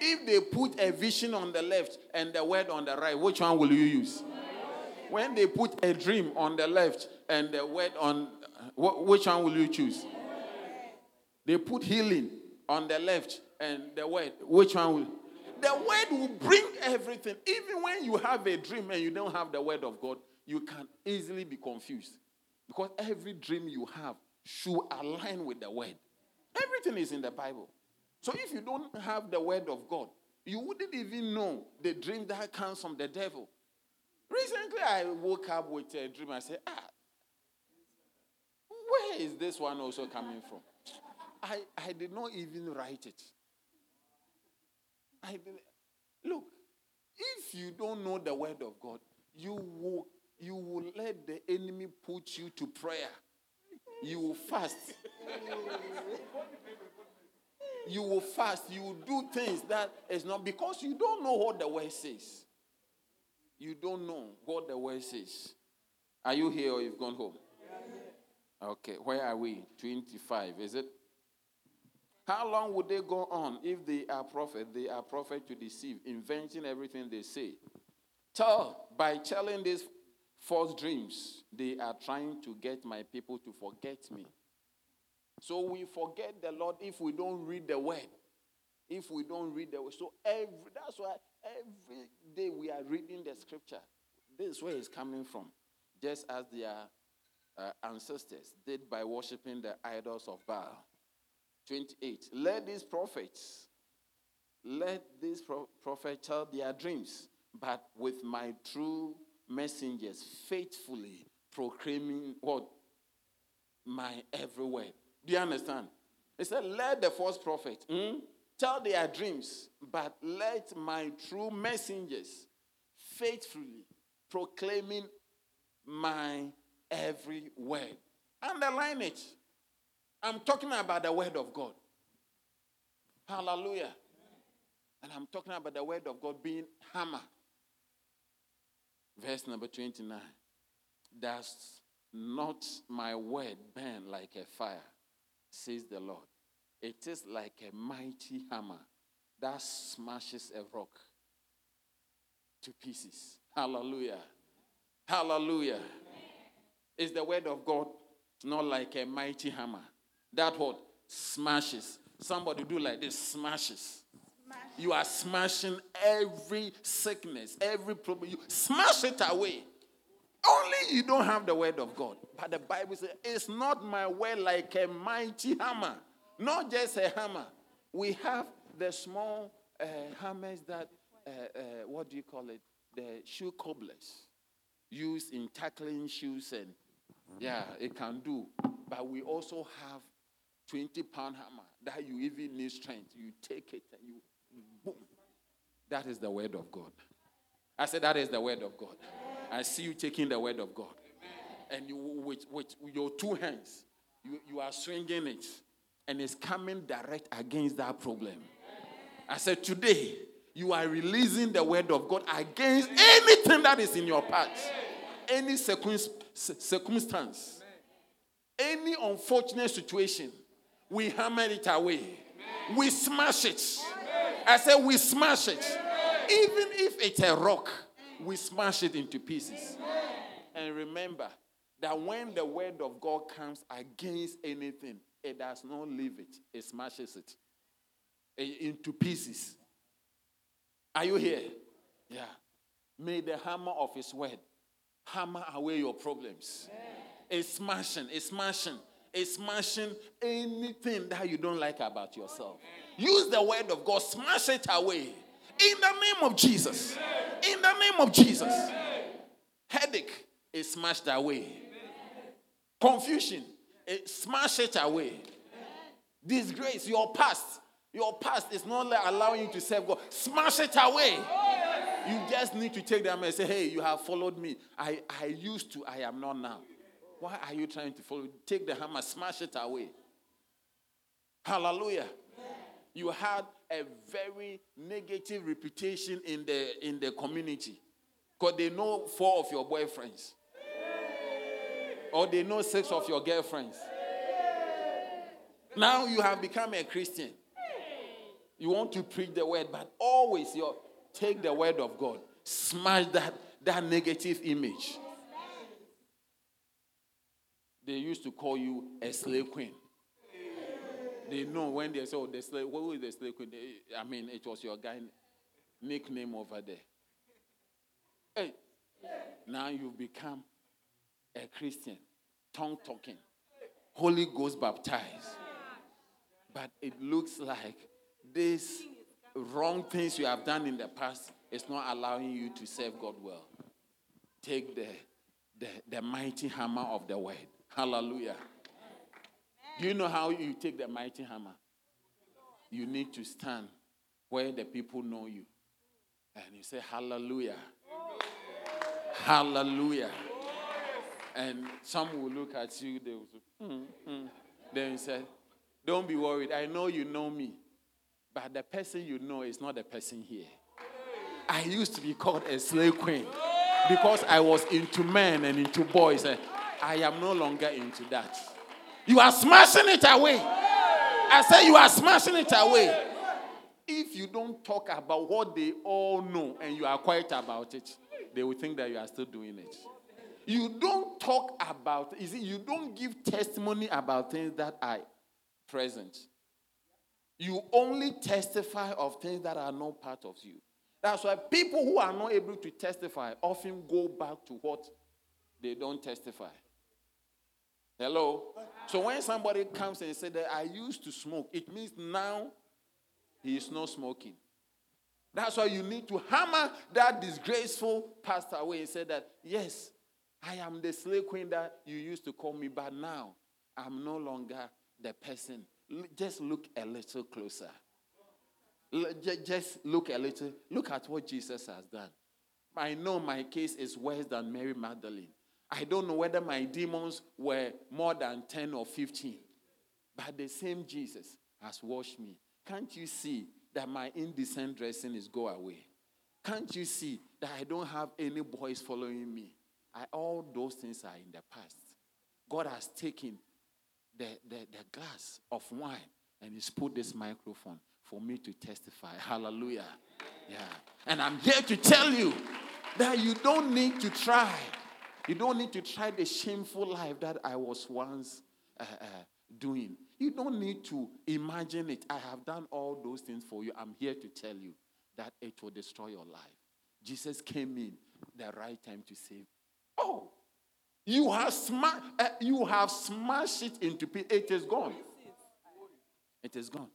If they put a vision on the left and the word on the right, which one will you use? When they put a dream on the left and the word on, which one will you choose? They put healing on the left and the word, which one will? The word will bring everything. Even when you have a dream and you don't have the word of God, you can easily be confused. Because every dream you have should align with the word. Everything is in the Bible. So if you don't have the word of God, you wouldn't even know the dream that comes from the devil. Recently, I woke up with a dream. I said, ah, where is this one also coming from? I, I did not even write it. I did, look, if you don't know the word of God, you will, you will let the enemy put you to prayer. You will fast. You will fast. You will do things that is not because you don't know what the word says. You don't know what the word says. Are you here or you've gone home? Okay, where are we? 25, is it? How long would they go on if they are prophet? They are prophet to deceive, inventing everything they say. Tell by telling these false dreams, they are trying to get my people to forget me. So we forget the Lord if we don't read the word. If we don't read the word. So every that's why Every day we are reading the scripture. This is where it's coming from. Just as their uh, ancestors did by worshiping the idols of Baal. 28. Let these prophets, let these pro- prophets tell their dreams, but with my true messengers, faithfully proclaiming what? My every word. Do you understand? He said, Let the false prophet, hmm? tell their dreams, but let my true messengers faithfully proclaiming my every word. Underline it. I'm talking about the word of God. Hallelujah. And I'm talking about the word of God being hammer. Verse number 29. Does not my word burn like a fire, says the Lord. It is like a mighty hammer that smashes a rock to pieces. Hallelujah. Hallelujah. Is the word of God not like a mighty hammer? That what? Smashes. Somebody do like this smashes. Smash. You are smashing every sickness, every problem. You smash it away. Only you don't have the word of God. But the Bible says, it's not my word like a mighty hammer not just a hammer. We have the small uh, hammers that, uh, uh, what do you call it? The shoe cobblers used in tackling shoes and yeah, it can do. But we also have 20 pound hammer that you even need strength. You take it and you boom. That is the word of God. I said that is the word of God. I see you taking the word of God. And you with, with your two hands, you, you are swinging it and it's coming direct against that problem. I said, Today, you are releasing the word of God against anything that is in your path, any circumstance, any unfortunate situation. We hammer it away. We smash it. I said, we smash it. Even if it's a rock, we smash it into pieces. And remember that when the word of God comes against anything, it does not leave it, it smashes it eh, into pieces. Are you here? Yeah. May the hammer of his word hammer away your problems. It's smashing, it's smashing, it's smashing anything that you don't like about yourself. Use the word of God, smash it away. In the name of Jesus. In the name of Jesus. Headache is smashed away. Confusion, smash it away. Disgrace, your past, your past is not allowing you to serve God. Smash it away. You just need to take them and say, hey, you have followed me. I, I used to, I am not now. Why are you trying to follow? Take the hammer, smash it away. Hallelujah. You had a very negative reputation in the in the community. Because they know four of your boyfriends. Or they know six of your girlfriends. Now you have become a Christian. You want to preach the word, but always your take the word of God, smash that, that negative image. They used to call you a slave queen. They know when they say, oh, the slave, who is the slave queen? Eh, I mean, it was your guy nickname over there. Hey, now you've become a Christian, tongue talking, Holy Ghost baptized. But it looks like these wrong things you have done in the past is not allowing you to serve God well. Take the, the, the mighty hammer of the word. Hallelujah. Do you know how you take the mighty hammer? You need to stand where the people know you. And you say, Hallelujah. Hallelujah. And some will look at you, they will say, mm, mm. Then you say, Don't be worried. I know you know me. But the person you know is not the person here. I used to be called a slave queen because I was into men and into boys. I am no longer into that. You are smashing it away. I say you are smashing it away. If you don't talk about what they all know and you are quiet about it, they will think that you are still doing it. You don't talk about, it, you don't give testimony about things that are present. You only testify of things that are not part of you. That's why people who are not able to testify often go back to what they don't testify. Hello? So when somebody comes and says that I used to smoke, it means now he is not smoking. That's why you need to hammer that disgraceful pastor away and say that, yes, I am the slave queen that you used to call me, but now I'm no longer the person just look a little closer. Just look a little. Look at what Jesus has done. I know my case is worse than Mary Magdalene. I don't know whether my demons were more than 10 or 15. But the same Jesus has washed me. Can't you see that my indecent dressing is go away? Can't you see that I don't have any boys following me? I, all those things are in the past. God has taken the, the, the glass of wine and he's put this microphone for me to testify. *laughs* Hallelujah. Yeah. And I'm here to tell you that you don't need to try. You don't need to try the shameful life that I was once uh, uh, doing. You don't need to imagine it. I have done all those things for you. I'm here to tell you that it will destroy your life. Jesus came in the right time to save. Oh, you have, sma- uh, you have smashed it into pieces. It is gone. It is gone.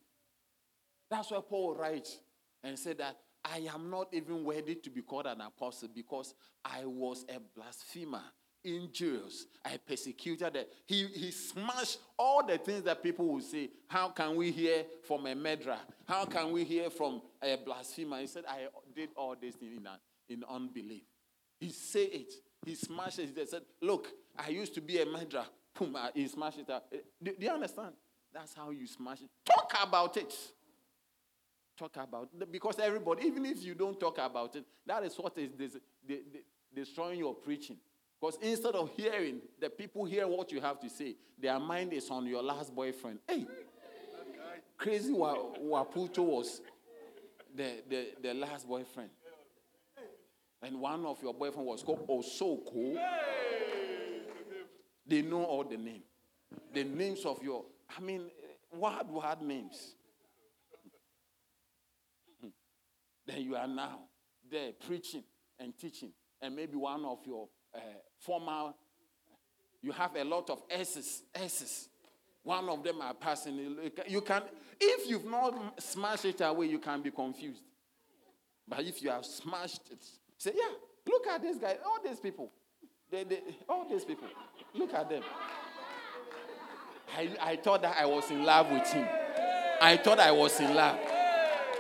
That's why Paul writes and said that I am not even worthy to be called an apostle because I was a blasphemer, injurious. I persecuted it. He, he smashed all the things that people will say. How can we hear from a murderer? How can we hear from a blasphemer? He said, I did all this in, in unbelief. He said it. He smashed it. He said, Look, I used to be a murderer. Boom, he smashed it out. Eh, do, do you understand? That's how you smash it. Talk about it. Talk about. Because everybody, even if you don't talk about it, that is what is this, the, the, destroying your preaching. Because instead of hearing, the people hear what you have to say, their mind is on your last boyfriend. Hey, Crazy Waputo was the, the, the last boyfriend. And one of your boyfriend was called Osoko. They know all the name. The names of your, I mean, wild, wild names. Then you are now there preaching and teaching. And maybe one of your uh, former, you have a lot of S's, S's. One of them are passing. You can, if you've not smashed it away, you can be confused. But if you have smashed it, say, yeah, look at this guy, all these people. They, they, all these people. Look at them. I, I thought that I was in love with him. I thought I was in love.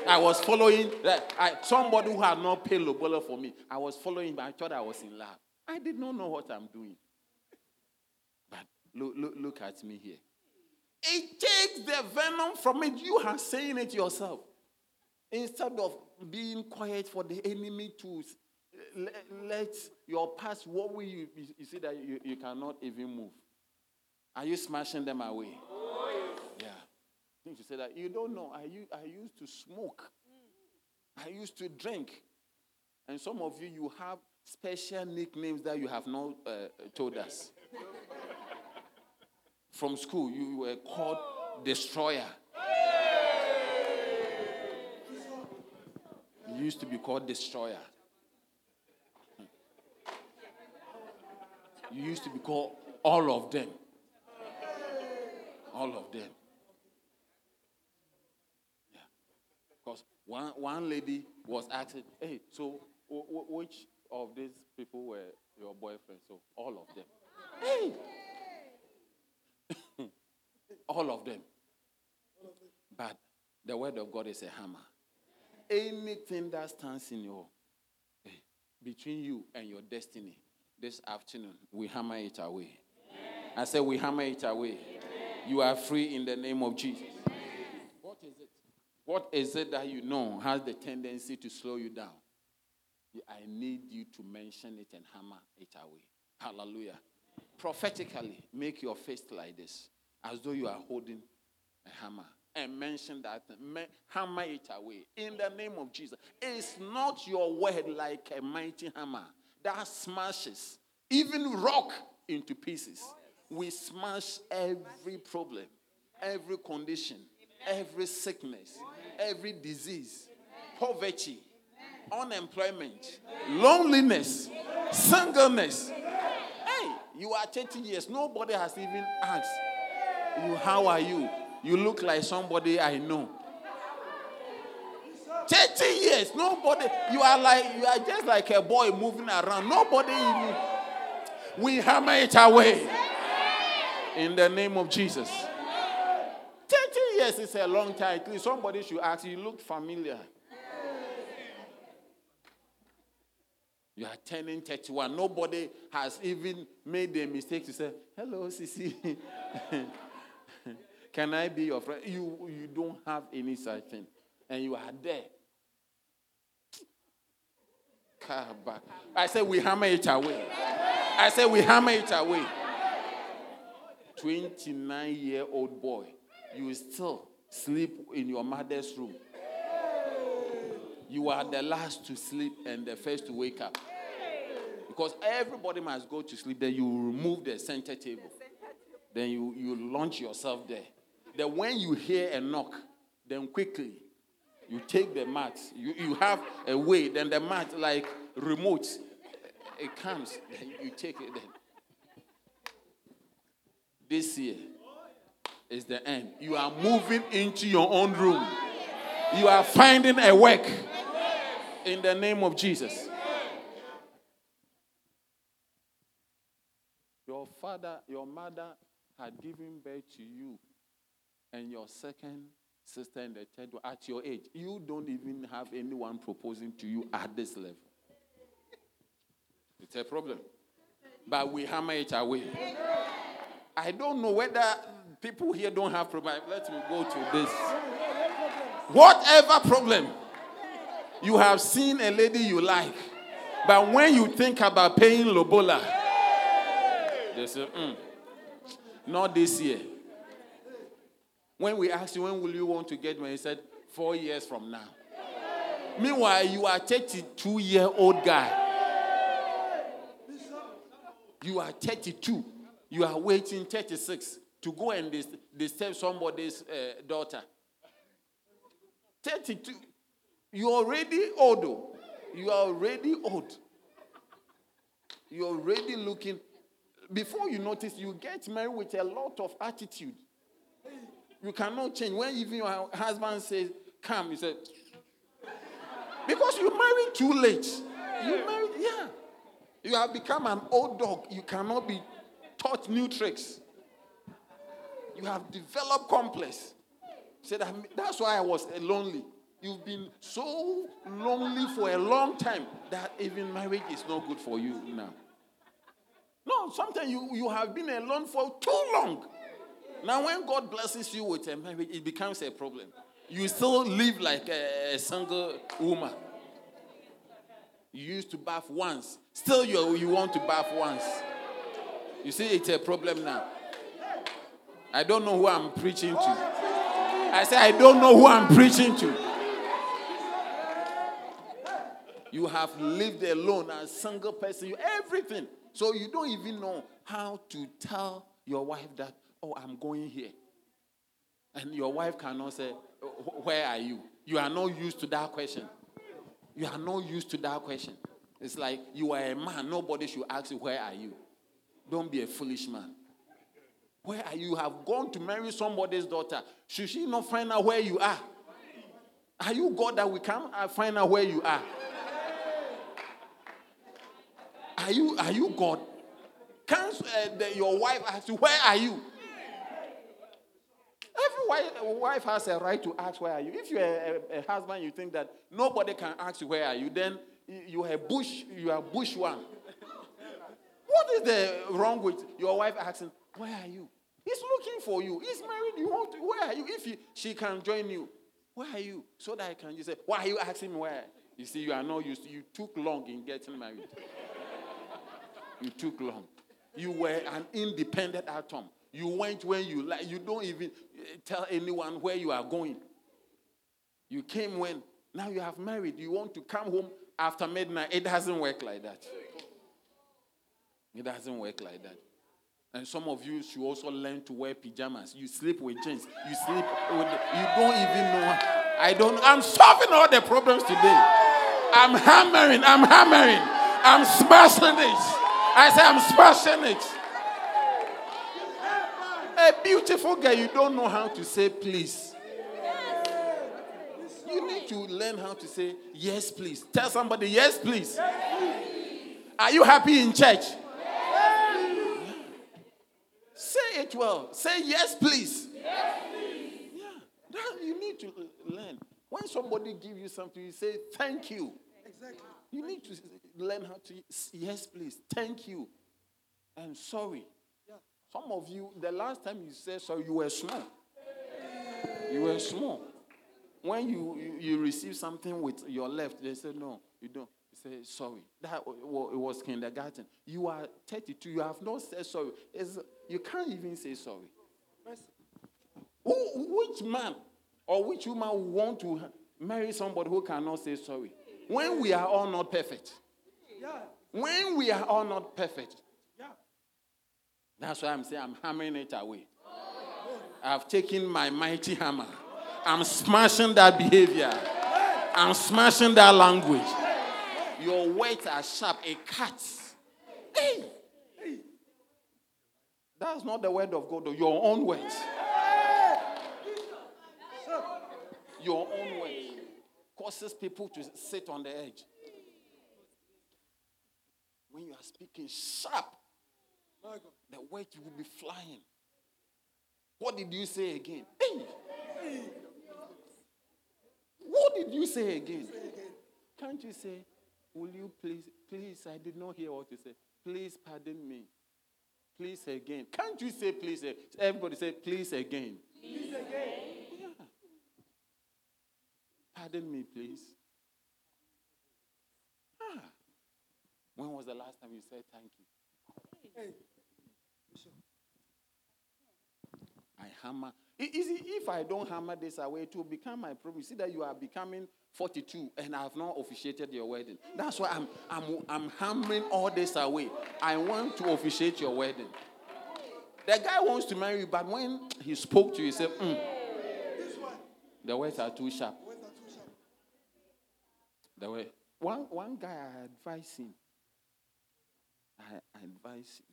I was following I, somebody who had not paid Lobola for me. I was following him. I thought I was in love. I did not know what I'm doing. But look, look, look at me here. It takes the venom from it. You are saying it yourself. Instead of being quiet for the enemy to let your past worry you, you see that you, you cannot even move. Are you smashing them away? Yeah. Think you say that. You don't know. I, I used to smoke. I used to drink. And some of you, you have special nicknames that you have not uh, told us. *laughs* From school, you were called Destroyer. You used to be called Destroyer. You used to be called all of them. All of them. Yeah. Because one, one lady was asking, hey, so w- w- which of these people were your boyfriend? So all of them. Hey! *laughs* all of them. But the word of God is a hammer. Anything that stands in your eh, between you and your destiny this afternoon, we hammer it away. I said, we hammer it away. You are free in the name of Jesus. What is it? What is it that you know has the tendency to slow you down? I need you to mention it and hammer it away. Hallelujah. Prophetically, make your fist like this, as though you are holding a hammer and mention that, hammer it away in the name of Jesus. It's not your word like a mighty hammer that smashes even rock into pieces. We smash every problem, every condition, every sickness, every disease, poverty, unemployment, loneliness, singleness. Hey, you are 30 years. Nobody has even asked you, How are you? You look like somebody I know. 30 years, nobody, you are like, you are just like a boy moving around. Nobody we hammer it away. In the name of Jesus. 30 years is a long time. Somebody should ask, you look familiar. You are turning 31. Nobody has even made the mistake to say, Hello, Sisi. *laughs* Can I be your friend? You, you don't have any such thing. And you are there. I said, we hammer it away. I said, we hammer it away. 29 year old boy, you still sleep in your mother's room. You are the last to sleep and the first to wake up. Because everybody must go to sleep. Then you remove the center table. Then you, you launch yourself there. Then when you hear a knock, then quickly you take the mat. You, you have a way. Then the mat, like remote, it comes. Then you take it. Then this year is the end. You are moving into your own room. You are finding a work in the name of Jesus. Your father, your mother had given birth to you and your second sister and the third at your age, you don't even have anyone proposing to you at this level. It's a problem. But we hammer it away. I don't know whether people here don't have problem. Let me go to this. Whatever problem you have seen a lady you like, but when you think about paying Lobola, they say, mm, not this year. When we asked you, when will you want to get married? He said, four years from now. Meanwhile, you are 32 year old guy. You are 32. You are waiting 36 to go and dis- disturb somebody's uh, daughter. 32. You're already old. You are already old. You're already looking. Before you notice, you get married with a lot of attitude. You cannot change. When even your husband says, Come, you say, Because you married too late. You married, yeah. You have become an old dog. You cannot be taught new tricks. You have developed complex. Said that, that's why I was lonely. You've been so lonely for a long time that even marriage is not good for you now. No, sometimes you, you have been alone for too long. Now, when God blesses you with a marriage, it becomes a problem. You still live like a, a single woman. You used to bath once. Still, you, you want to bath once. You see, it's a problem now. I don't know who I'm preaching to. I say, I don't know who I'm preaching to. You have lived alone as a single person, you, everything. So you don't even know how to tell your wife that, oh, I'm going here. And your wife cannot say, where are you? You are not used to that question. You are not used to that question. It's like you are a man. Nobody should ask you, where are you? Don't be a foolish man. Where are you? have gone to marry somebody's daughter. Should she not find out where you are? Are you God that we can find out where you are? Are you are you God? Can't uh, your wife ask you where are you? Every wife, wife, has a right to ask where are you. If you're a, a, a, husband, you think that nobody can ask you where are you, then you are bush. You are bush one. what is the wrong with your wife asking where are you? He's looking for you. He's married. You want to, where are you? If he, she can join you, where are you? So that I can just say, why are you asking me where? You see, you are not used to, you took long in getting married. you took long. You were an independent atom. You went when you like. You don't even eh, tell anyone where you are going. You came when. Now you have married. You want to come home after midnight. It doesn't work like that. It doesn't work like that. And some of you should also learn to wear pajamas. You sleep with jeans. You sleep with. You don't even know. I don't. I'm solving all the problems today. I'm hammering. I'm hammering. I'm smashing it. I say I'm smashing it. A beautiful girl, you don't know how to say please. You need to learn how to say yes, please. Tell somebody yes, please. Are you happy in church? Say it well. Say yes, please. Yes, please. Yeah, that you need to uh, learn. When somebody gives you something, you say thank you. Exactly. You need to learn how to yes, please. Thank you. And sorry. Yeah. Some of you, the last time you said sorry, you were small. You were small. When you, you, you receive something with your left, they say no, you don't say sorry. That it was kindergarten. You are 32. You have not said sorry. It's, you can't even say sorry. Who, which man or which woman want to marry somebody who cannot say sorry? When we are all not perfect. Yeah. When we are all not perfect. Yeah. That's why I'm saying I'm hammering it away. I've taken my mighty hammer. I'm smashing that behavior. I'm smashing that language. Your words are sharp. A cat. Hey. That's not the word of God. Your own words. Your own words causes people to sit on the edge. When you are speaking sharp, the words will be flying. What did you say again? Hey. What did you say again? Can't you say, Will you please, please, I did not hear what you said. Please pardon me. Please again. Can't you say please? Everybody say please again. Please again. Yeah. Pardon me, please. Ah. When was the last time you said thank you? Hey. I hammer. Is it, if I don't hammer this away, it will become my problem. You see that you are becoming 42 and I have not officiated your wedding. That's why I'm, I'm, I'm hammering all this away. I want to officiate your wedding. The guy wants to marry you, but when he spoke to you, he said, "Mm, the words are too sharp. The way one one guy I advised him. I, I advised him.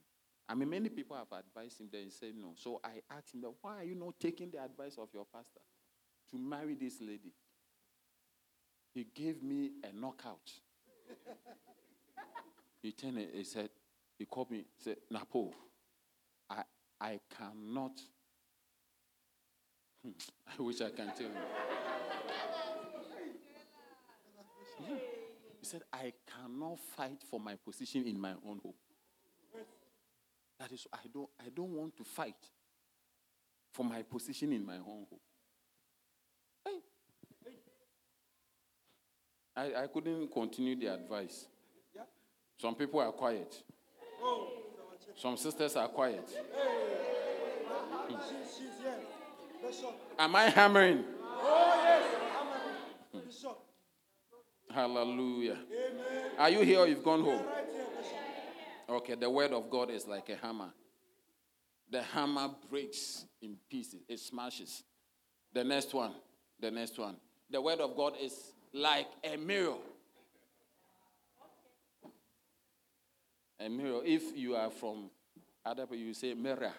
I mean, many people have advised him. Then he said no. So I asked him, why are you not taking the advice of your pastor to marry this lady? He gave me a knockout. he turned. He said, he called me. He said, Napo, I I cannot. Hmm, I wish I can tell you. He said, I cannot fight for my position in my own home. That is, I don't, I don't want to fight for my position in my own home. Hey. I, I couldn't continue the advice. Some people are quiet. Some sisters are quiet. Am I hammering? Bishop. Hallelujah. Are you here or you've gone home? Okay, the word of God is like a hammer. The hammer breaks in pieces, it smashes. The next one, the next one. The word of God is like a mirror. A mirror. If you are from other people, you say mirror,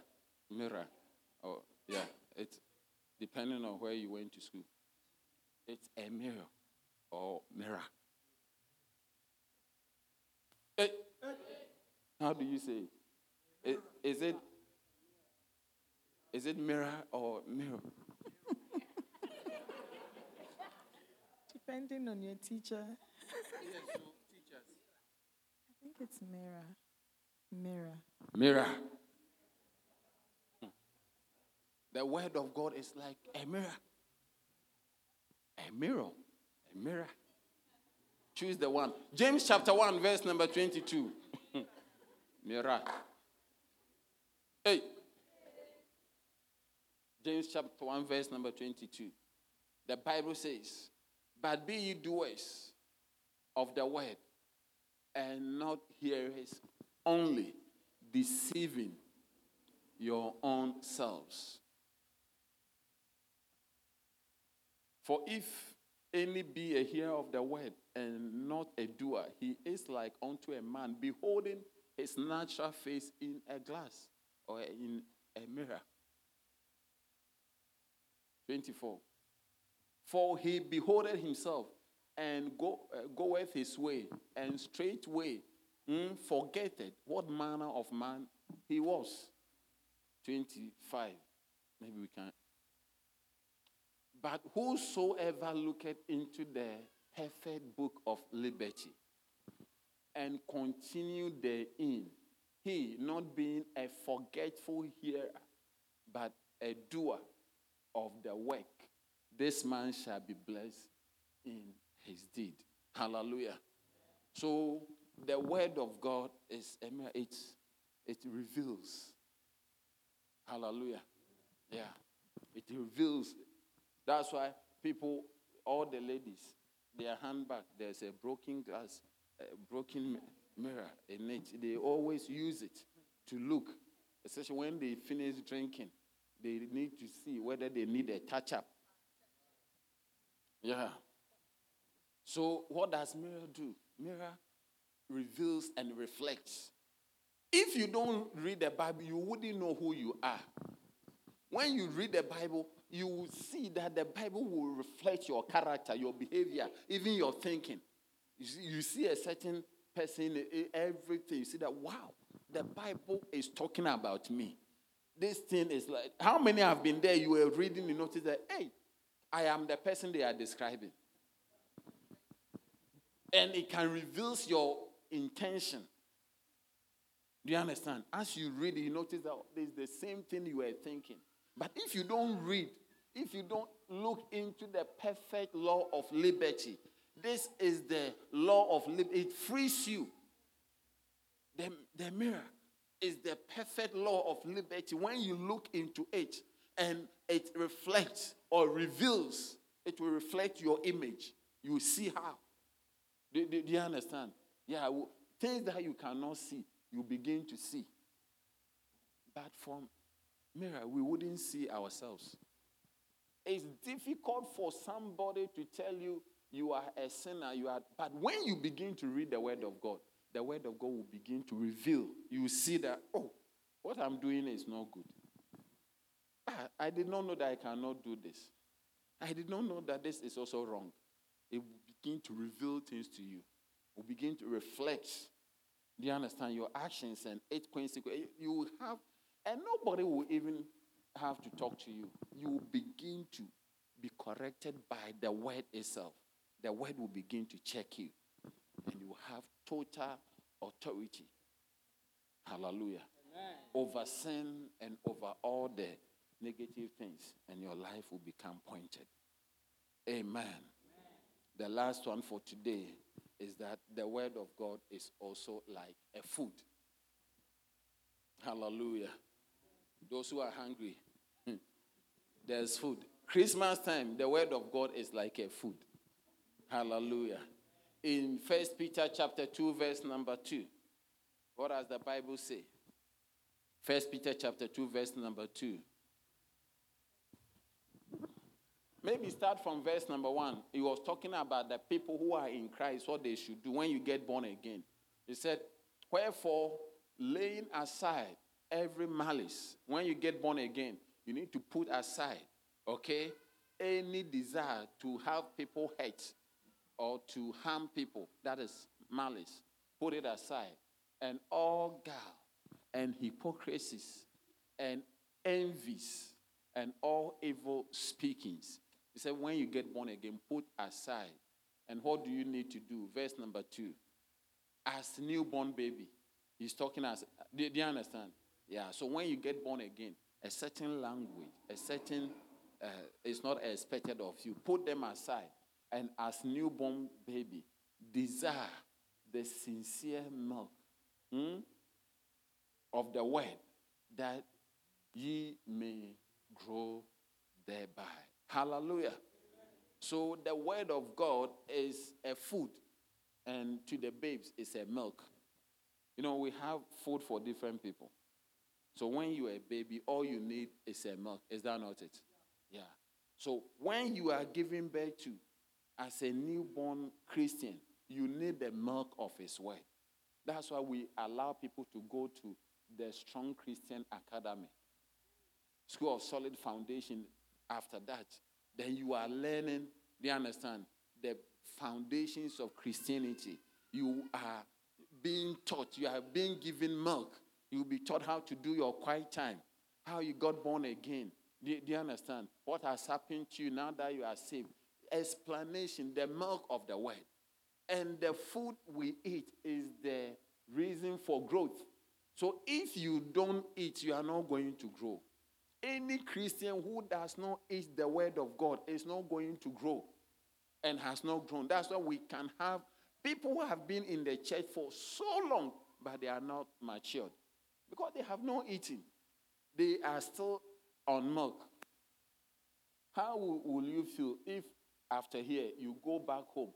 mirror. Oh, yeah, it's depending on where you went to school. It's a mirror or mirror. Eh, how do you say it? I- Is it is it mirror or mirror? Depending on your teacher. *laughs* I think it's mirror. Mirror. Mirror. Hmm. The word of God is like a mirror. A mirror. A mirror. Choose the one. James chapter 1, verse number 22. *laughs* mirror. Hey. James chapter 1, verse number 22. The Bible says, But be ye doers of the word, and not hearers only, deceiving your own selves. For if any be a hearer of the word and not a doer, he is like unto a man beholding his natural face in a glass or in a mirror. 24. For he beholdeth himself and go, uh, goeth his way, and straightway mm, forgetteth what manner of man he was. 25. Maybe we can. But whosoever looketh into the perfect book of liberty and continue therein, he not being a forgetful hearer, but a doer of the work, this man shall be blessed in his deed. Hallelujah. So the word of God is it, it reveals. Hallelujah. Yeah. It reveals. That's why people, all the ladies, their handbag, there's a broken glass, a broken mirror in it. They always use it to look, especially when they finish drinking. They need to see whether they need a touch up. Yeah. So, what does mirror do? Mirror reveals and reflects. If you don't read the Bible, you wouldn't know who you are. When you read the Bible, you will see that the Bible will reflect your character, your behavior, even your thinking. You see, you see a certain person, everything. You see that, wow, the Bible is talking about me. This thing is like, how many have been there? You were reading, you notice that, hey, I am the person they are describing. And it can reveal your intention. Do you understand? As you read you notice that there's the same thing you were thinking. But if you don't read, if you don't look into the perfect law of liberty, this is the law of liberty. It frees you. The, the mirror is the perfect law of liberty. When you look into it and it reflects or reveals, it will reflect your image. You see how. Do, do, do you understand? Yeah, things that you cannot see, you begin to see. But from mirror, we wouldn't see ourselves. It's difficult for somebody to tell you you are a sinner, you are but when you begin to read the word of God, the word of God will begin to reveal. You see that, oh, what I'm doing is not good. Ah, I did not know that I cannot do this. I did not know that this is also wrong. It will begin to reveal things to you. It Will begin to reflect. Do you understand your actions and its consequences? You will have, and nobody will even have to talk to you. You will begin to be corrected by the word itself. The word will begin to check you, and you will have total authority. Hallelujah. Over sin and over all the negative things, and your life will become pointed. Amen. The last one for today is that the word of God is also like a food. Hallelujah. Those who are hungry, hmm, there's food. Christmas time, the word of God is like a food. Hallelujah. In First Peter chapter 2, verse number 2, what does the Bible say? First Peter chapter 2, verse number 2. Maybe start from verse number 1. He was talking about the people who are in Christ, what they should do when you get born again. He said, Wherefore, laying aside every malice, when you get born again, you need to put aside, okay, any desire to have people hate or to harm people. That is malice. Put it aside. And all guile and hypocrisies and envies and all evil speakings. He said, when you get born again, put aside. And what do you need to do? Verse number two. As newborn baby, he's talking as, do, do you understand? Yeah, so when you get born again, a certain language, a certain, uh, is not expected of you. Put them aside. And as newborn baby, desire the sincere milk hmm, of the word that ye may grow thereby. Hallelujah. So the word of God is a food, and to the babes, it's a milk. You know, we have food for different people. So when you're a baby, all you need is a milk. Is that not it? Yeah. So when you are giving birth to, as a newborn Christian, you need the milk of His word. That's why we allow people to go to the Strong Christian Academy, School of Solid Foundation. After that, then you are learning, do you understand, the foundations of Christianity. You are being taught, you are being given milk. You'll be taught how to do your quiet time, how you got born again. Do, do you understand? What has happened to you now that you are saved? Explanation, the milk of the word. And the food we eat is the reason for growth. So if you don't eat, you are not going to grow. Any Christian who does not eat the word of God is not going to grow and has not grown. That's why we can have people who have been in the church for so long, but they are not matured because they have not eaten. They are still on milk. How will, you feel if after here you go back home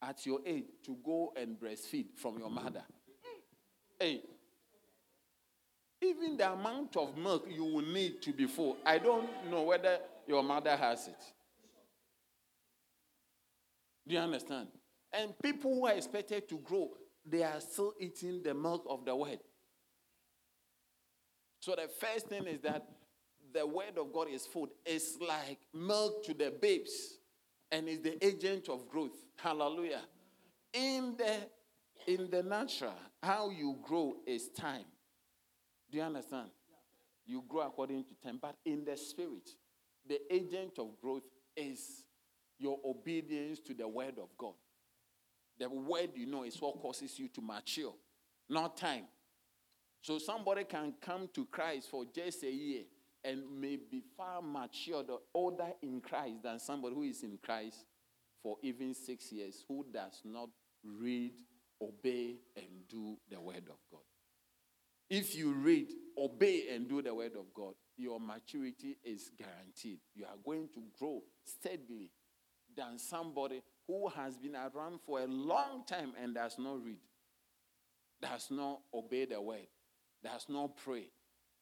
at your age to go and breastfeed from your mother? Hey, even the amount of milk you will need to be full, I don't know whether your mother has it. Do you understand? And people who are expected to grow, they are still eating the milk of the word. So the first thing is that the word of God is food. It's like milk to the babes and is the agent of growth. Hallelujah. In the in the natural, how you grow is time. Do you understand? You grow according to time. But in the spirit, the agent of growth is your obedience to the word of God. The word you know is what causes you to mature, not time. So somebody can come to Christ for just a year and may be far matured or older in Christ than somebody who is in Christ for even six years who does not read, obey, and do the word of God. If you read, obey, and do the word of God, your maturity is guaranteed. You are going to grow steadily than somebody who has been around for a long time and does not read, does not obey the word, does not pray,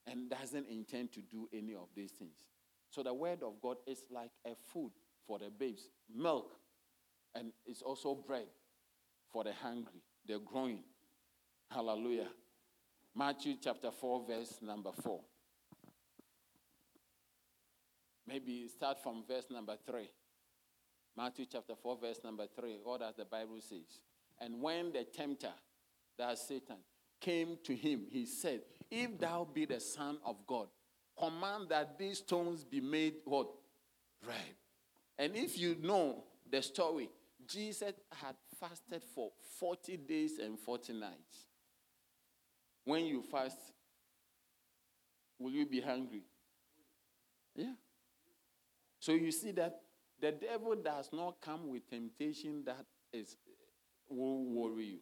and doesn't intend to do any of these things. So the word of God is like a food for the babes, milk, and it's also bread for the hungry, the growing. Hallelujah. Matthew chapter 4, verse number 4. Maybe start from verse number 3. Matthew chapter 4, verse number 3. What does the Bible says? And when the tempter, that's Satan, came to him, he said, If thou be the Son of God, command that these stones be made what? Bread. And if you know the story, Jesus had fasted for 40 days and 40 nights. When you fast, will you be hungry? Yeah. So you see that the devil does not come with temptation that is will worry you.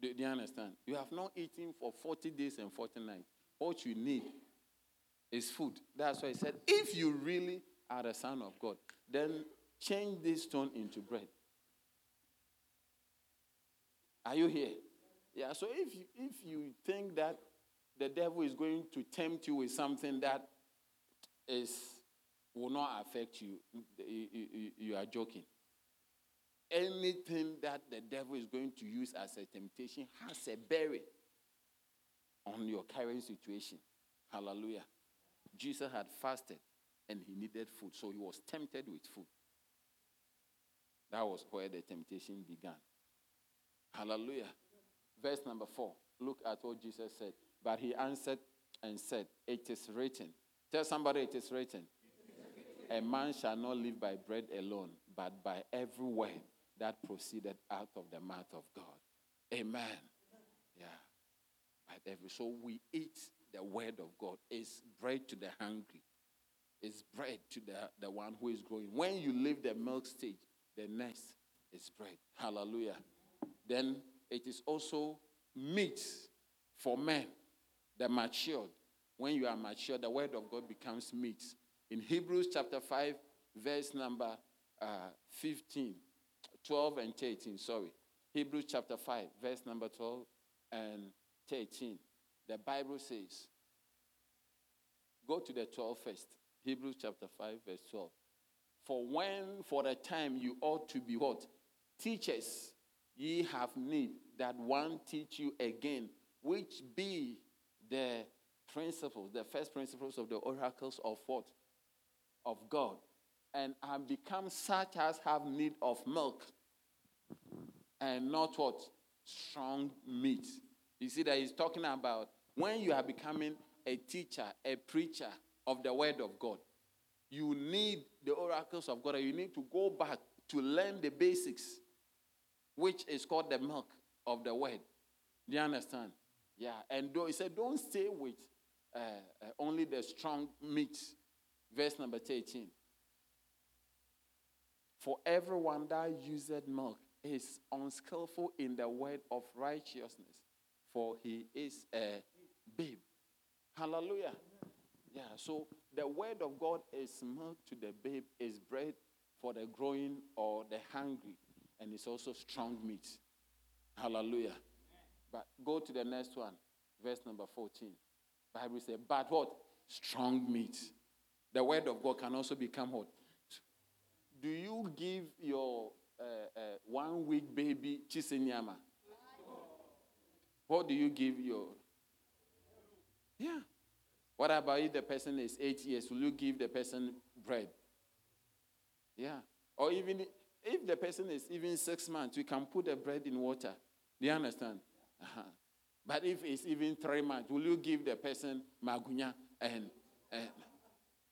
Do, do you understand? You have not eaten for 40 days and 40 nights. What you need is food. That's why he said, if you really are the Son of God, then change this stone into bread. Are you here? Yeah, so if you, if you think that the devil is going to tempt you with something that is will not affect you, you, you, are joking. Anything that the devil is going to use as a temptation has a bearing on your current situation. Hallelujah. Jesus had fasted and he needed food, so he was tempted with food. That was where the temptation began. Hallelujah. Verse number four. Look at what Jesus said. But he answered and said, It is written. Tell somebody it is written. A man shall not live by bread alone, but by every word that proceeded out of the mouth of God. Amen. Yeah. By every so we eat the word of God. It's bread to the hungry. It's bread to the, the one who is growing. When you leave the milk stage, the next is bread. Hallelujah. Then it is also meat for men, the matured. When you are matured, the word of God becomes meat. In Hebrews chapter 5, verse number uh, 15, 12 and 13, sorry. Hebrews chapter 5, verse number 12 and 13. The Bible says, go to the 12 first. Hebrews chapter 5, verse 12. For when, for the time, you ought to be what? Teachers, ye have need that one teach you again, which be the principles, the first principles of the oracles of what? Of God. And have become such as have need of milk and not what? Strong meat. You see that he's talking about when you are becoming a teacher, a preacher of the word of God, you need the oracles of God. And you need to go back to learn the basics, which is called the milk of the word. Do you understand? Yeah. And he said, don't stay with uh, uh, only the strong meat. Verse number 13. For everyone that useth milk is unskillful in the word of righteousness, for he is a babe. Hallelujah. Yeah, so the word of God is milk to the babe, is bread for the growing or the hungry, and it's also strong meat. Hallelujah. But go to the next one, verse number 14. Bible says, but what? Strong meat. The word of God can also become what? Do you give your uh, uh, one week baby shisanyama? What do you give your? Yeah. What about if the person is eight years? Will you give the person bread? Yeah. Or even if the person is even six months, we can put the bread in water. Do you understand? Uh-huh. But if it's even three months, will you give the person magwinya and uh,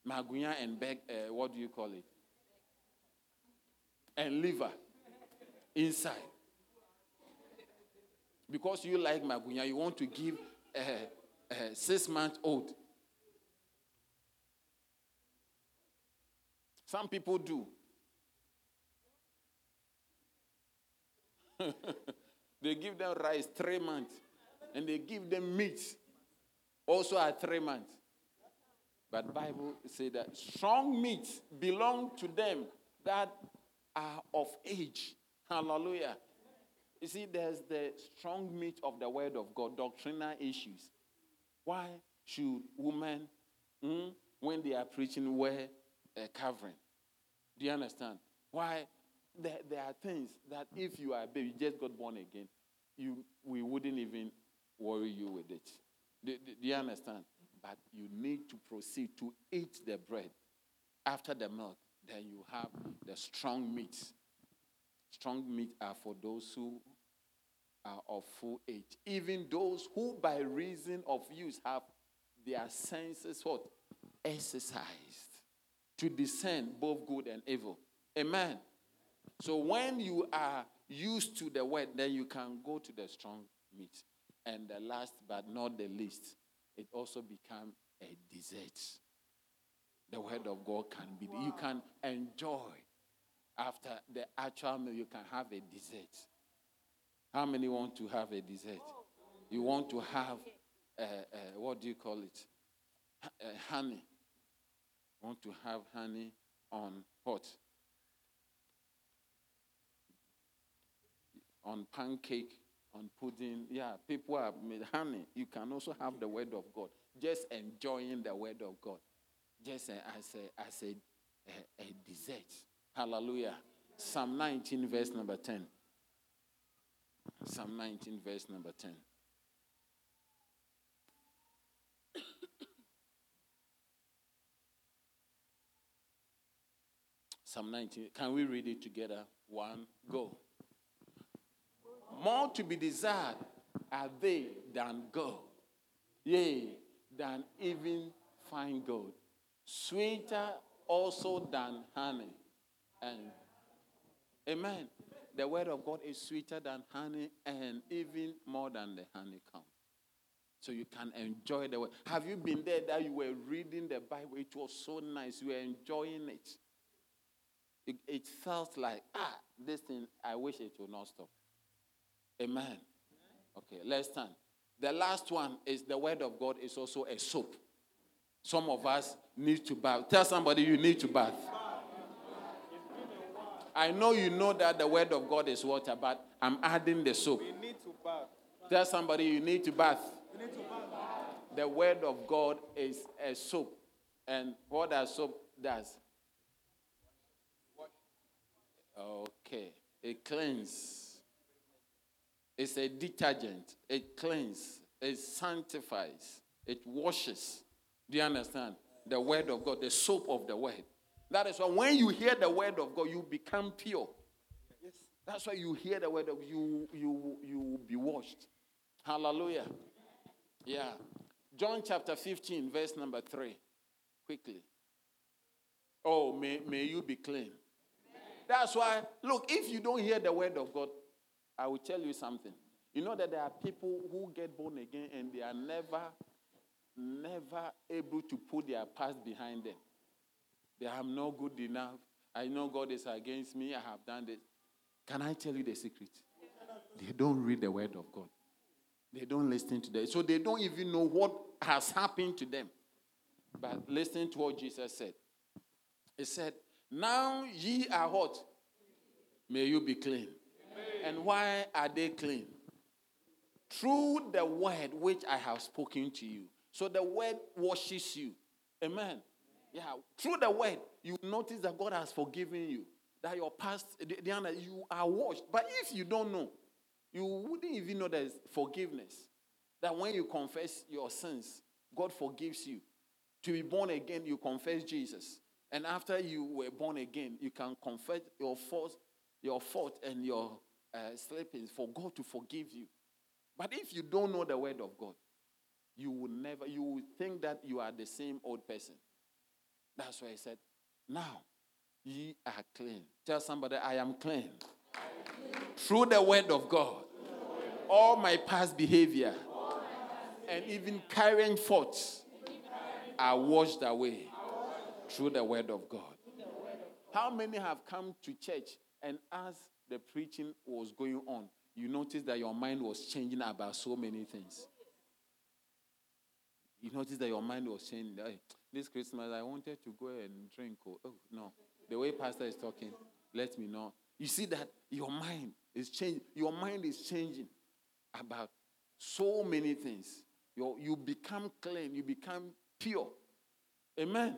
magwinya and beg? Uh, what do you call it? And liver inside. Because you like magwinya, you want to give a, a six month old. Some people do. *laughs* they give them rice three months. And they give them meat also at three months. But Bible say that strong meat belong to them that are of age. Hallelujah. You see, there's the strong meat of the word of God, doctrinal issues. Why should women, mm, when they are preaching, wear a covering? Do you understand? Why? There, there are things that if you are a baby, you just got born again, you, we wouldn't even worry you with it. Do, do, do you understand? But you need to proceed to eat the bread. After the milk, then you have the strong meat. Strong meat are for those who are of full age. Even those who, by reason of use, have their senses what? Exercised to discern both good and evil. Amen. So when you are used to the word, then you can go to the strong meat. And the last but not the least, it also become a dessert. The word of God can be, wow. you can enjoy after the actual meal, you can have a dessert. How many want to have a dessert? You want to have, uh, uh, what do you call it? Uh, honey. Want to have honey on what? On pancake, on pudding. Yeah, people have made honey. You can also have the word of God. Just enjoying the word of God. Just as a, as a, a, a dessert. Hallelujah. Psalm 19, verse number 10. Psalm 19, verse number 10. *coughs* Psalm 19. Can we read it together? One, go. More to be desired are they than gold, yea, than even fine gold. Sweeter also than honey. And amen. The word of God is sweeter than honey and even more than the honeycomb. So you can enjoy the word. Have you been there that you were reading the Bible? It was so nice. You were enjoying it. It, it felt like, ah, this thing, I wish it would not stop. Amen. Okay, let's stand. The last one is the word of God is also a soap. Some of us need to bath. Tell somebody you need to bath. I know you know that the word of God is water, but I'm adding the soap. We need to bath. Tell somebody you need to bath. We need to bath. The word of God is a soap. And what that soap does? Okay. It cleans. It's a detergent. It cleans. It sanctifies. It washes. Do you understand? The word of God, the soap of the word. That is why when you hear the word of God, you become pure. Yes. That's why you hear the word of you you you will be washed. Hallelujah. Yeah. John chapter 15, verse number 3. Quickly. Oh, may, may you be clean. That's why, look, if you don't hear the word of God, I will tell you something. You know that there are people who get born again and they are never, never able to put their past behind them. They are not good enough. I know God is against me. I have done this. Can I tell you the secret? They don't read the word of God. They don't listen to that. So they don't even know what has happened to them. But listen to what Jesus said. He said, Now ye are what? May you be clean. And why are they clean? Through the word which I have spoken to you. So the word washes you. Amen. Yeah, through the word, you notice that God has forgiven you. That your past, Diana, you are washed. But if you don't know, you wouldn't even know there's forgiveness. That when you confess your sins, God forgives you. To be born again, you confess Jesus. And after you were born again, you can confess your fault, your fault and your uh, slippings for God to forgive you. But if you don't know the word of God, you will never, you will think that you are the same old person. That's why he said, Now ye are clean. Tell somebody, I am clean. Through the word of God. All my past behavior and even current thoughts are washed away through the word of God. How many have come to church and as the preaching was going on, you notice that your mind was changing about so many things. You notice that your mind was changing. Hey, this Christmas, I wanted to go and drink. Oh, oh, no. The way Pastor is talking, let me know. You see that your mind is changing. Your mind is changing about so many things. you you become clean. You become pure. Amen.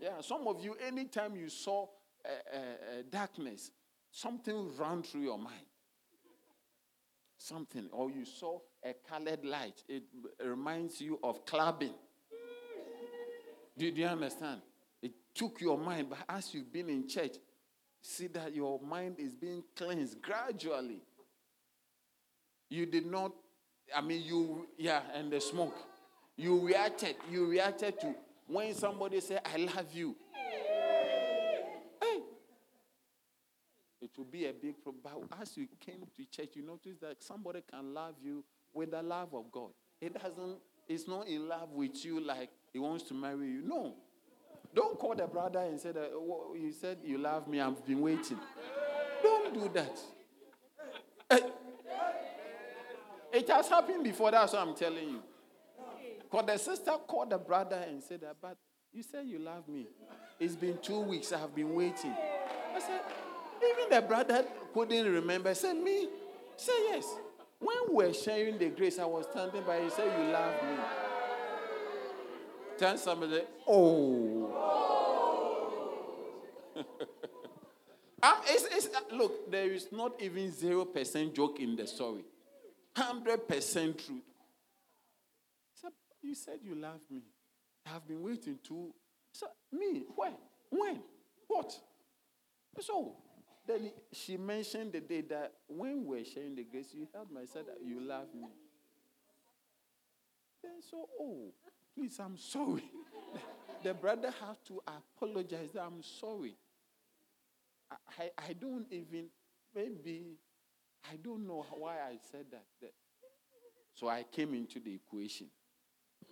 Yeah, some of you, anytime you saw uh, uh, darkness, something ran through your mind. Something, or you saw a colored light, it reminds you of clubbing. Do, do you understand? It took your mind, but as you've been in church, see that your mind is being cleansed gradually. You did not, I mean, you, yeah, and the smoke. You reacted, you reacted to when somebody said, I love you. Hey. It will be a big problem. But as you came to church, you notice that somebody can love you with the love of God. It doesn't, it's not in love with you like he wants to marry you. No. Don't call the brother and say that oh, you said you love me, I've been waiting. Don't do that. Eh. It has happened before, that's what I'm telling you. Because the sister called the brother and said that, but you said you love me. It's been two weeks, I have been waiting. I said, even the brother couldn't remember. Said, me? Say yes. When we were sharing the grace, I was standing by. He said, You love me. Tell somebody, Oh. uh, *laughs* it's, it's, uh, look, there is not even 0% joke in the story, 100% truth. You said you love me. I've been waiting to. So, me? When? When? What? So, then she mentioned the day that when we were sharing the grace, you held my said that you love me. Then so, oh, please, I'm sorry. *laughs* the brother has to apologize. I'm sorry. I, I don't even, maybe, I don't know why I said that. So I came into the equation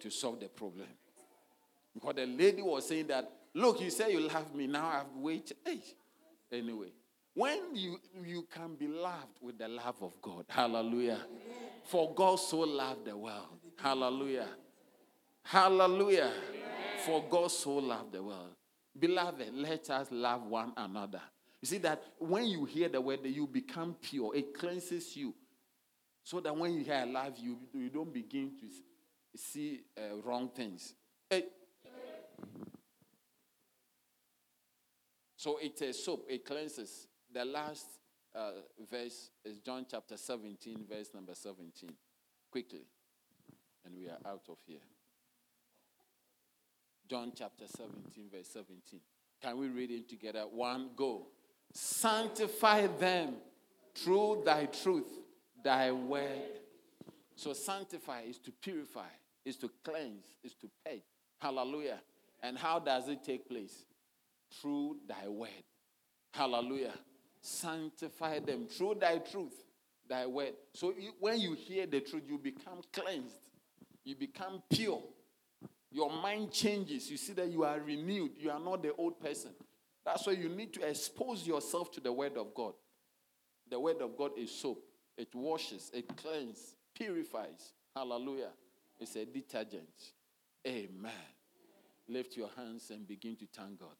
to solve the problem. Because the lady was saying that, look, you say you love me, now I've waited. Anyway, when you, you can be loved with the love of God, hallelujah. For God so loved the world, hallelujah. Hallelujah. For God so loved the world. Beloved, let us love one another. You see that when you hear the word, you become pure. It cleanses you. So that when you hear I love you, you don't begin to see uh, wrong things. Hey. So it's a soap, it cleanses. The last uh, verse is John chapter 17, verse number 17. Quickly. And we are out of here. John chapter 17, verse 17. Can we read it together? One, go. Sanctify them through thy truth, thy word. So, sanctify is to purify is to cleanse, is to pay. Hallelujah. And how does it take place? Through thy word. Hallelujah. Sanctify them through thy truth, thy word. So you, when you hear the truth, you become cleansed, you become pure. Your mind changes. You see that you are renewed. You are not the old person. That's why you need to expose yourself to the word of God. The word of God is soap. It washes, it cleanses, purifies. Hallelujah. It's a detergent. Amen. Lift your hands and begin to thank God.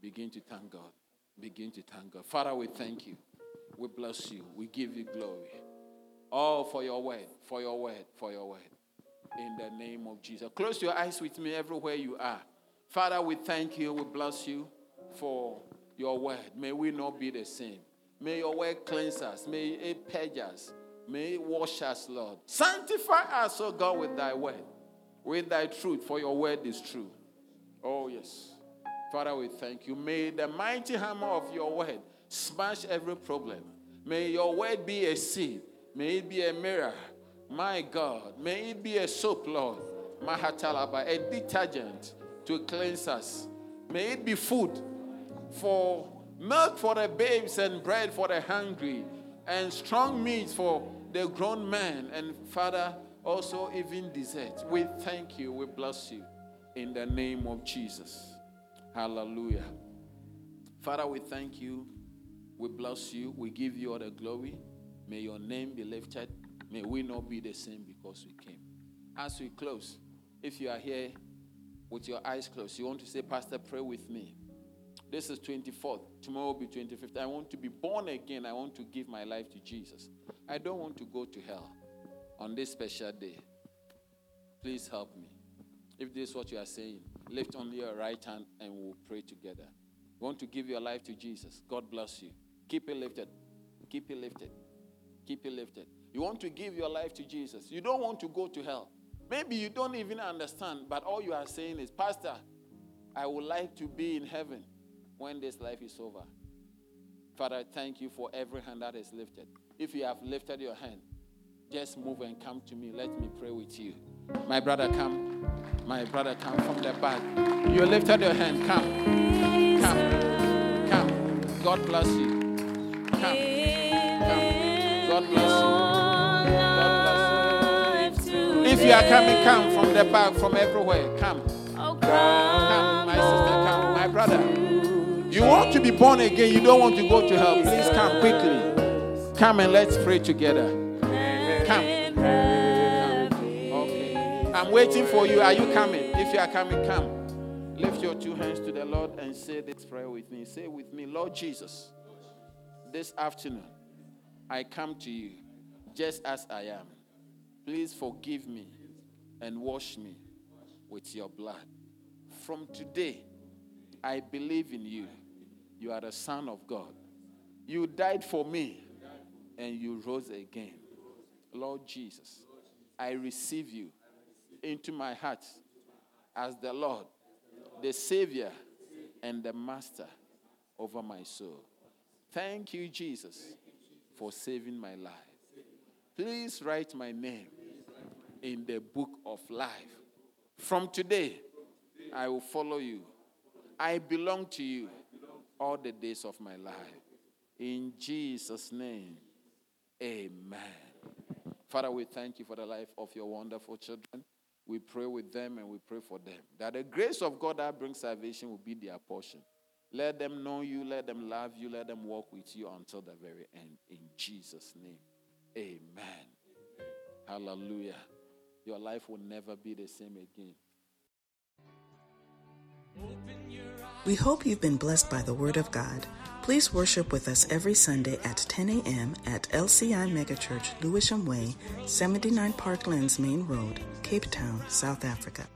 Begin to thank God. Begin to thank God. Father, we thank you. We bless you. We give you glory. Oh, for your word, for your word, for your word. In the name of Jesus. Close your eyes with me everywhere you are. Father, we thank you. We bless you for your word. May we not be the same. May your word cleanse us. May it purge us. May it wash us, Lord. Sanctify us, O God, with thy word, with thy truth, for your word is true. Oh, yes. Father, we thank you. May the mighty hammer of your word smash every problem. May your word be a seed. May it be a mirror. My God. May it be a soap, Lord. Mahatalaba, a detergent to cleanse us. May it be food for milk for the babes and bread for the hungry and strong meat for the grown man, and Father, also even dessert. We thank you, we bless you in the name of Jesus. Hallelujah. Father, we thank you, we bless you, we give you all the glory May your name be lifted. May we not be the same because we came. As we close, if you are here with your eyes closed, you want to say, Pastor, pray with me. This is 24th. Tomorrow will be 25th. I want to be born again. I want to give my life to Jesus. I don't want to go to hell on this special day. Please help me. If this is what you are saying, lift only your right hand and we'll pray together. You want to give your life to Jesus. God bless you. Keep it lifted. Keep it lifted. Keep it lifted. You want to give your life to Jesus. You don't want to go to hell. Maybe you don't even understand, but all you are saying is, Pastor, I would like to be in heaven when this life is over. Father, thank you for every hand that is lifted. If you have lifted your hand, just move and come to me. Let me pray with you. My brother, come. My brother, come from the back. You lifted your hand. Come. Come. Come. God bless you. Come. Come. God bless you. God bless you. If you are coming, come from the back, from everywhere. Come. Come, my sister, come. My brother. You want to be born again. You don't want to go to hell. Please come quickly. Come and let's pray together. I'm waiting for you. Are you coming? If you are coming, come. Lift your two hands to the Lord and say this prayer with me. Say with me, Lord Jesus, this afternoon I come to you just as I am. Please forgive me and wash me with your blood. From today, I believe in you. You are the Son of God. You died for me and you rose again. Lord Jesus, I receive you into my heart as the Lord, the Savior, and the Master over my soul. Thank you, Jesus, for saving my life. Please write my name in the book of life. From today, I will follow you. I belong to you all the days of my life. In Jesus' name, amen. Father, we thank you for the life of your wonderful children. We pray with them and we pray for them. That the grace of God that brings salvation will be their portion. Let them know you, let them love you, let them walk with you until the very end. In Jesus' name, amen. Hallelujah. Your life will never be the same again. We hope you've been blessed by the Word of God. Please worship with us every Sunday at 10 a.m. at LCI Megachurch, Lewisham Way, 79 Parklands Main Road, Cape Town, South Africa.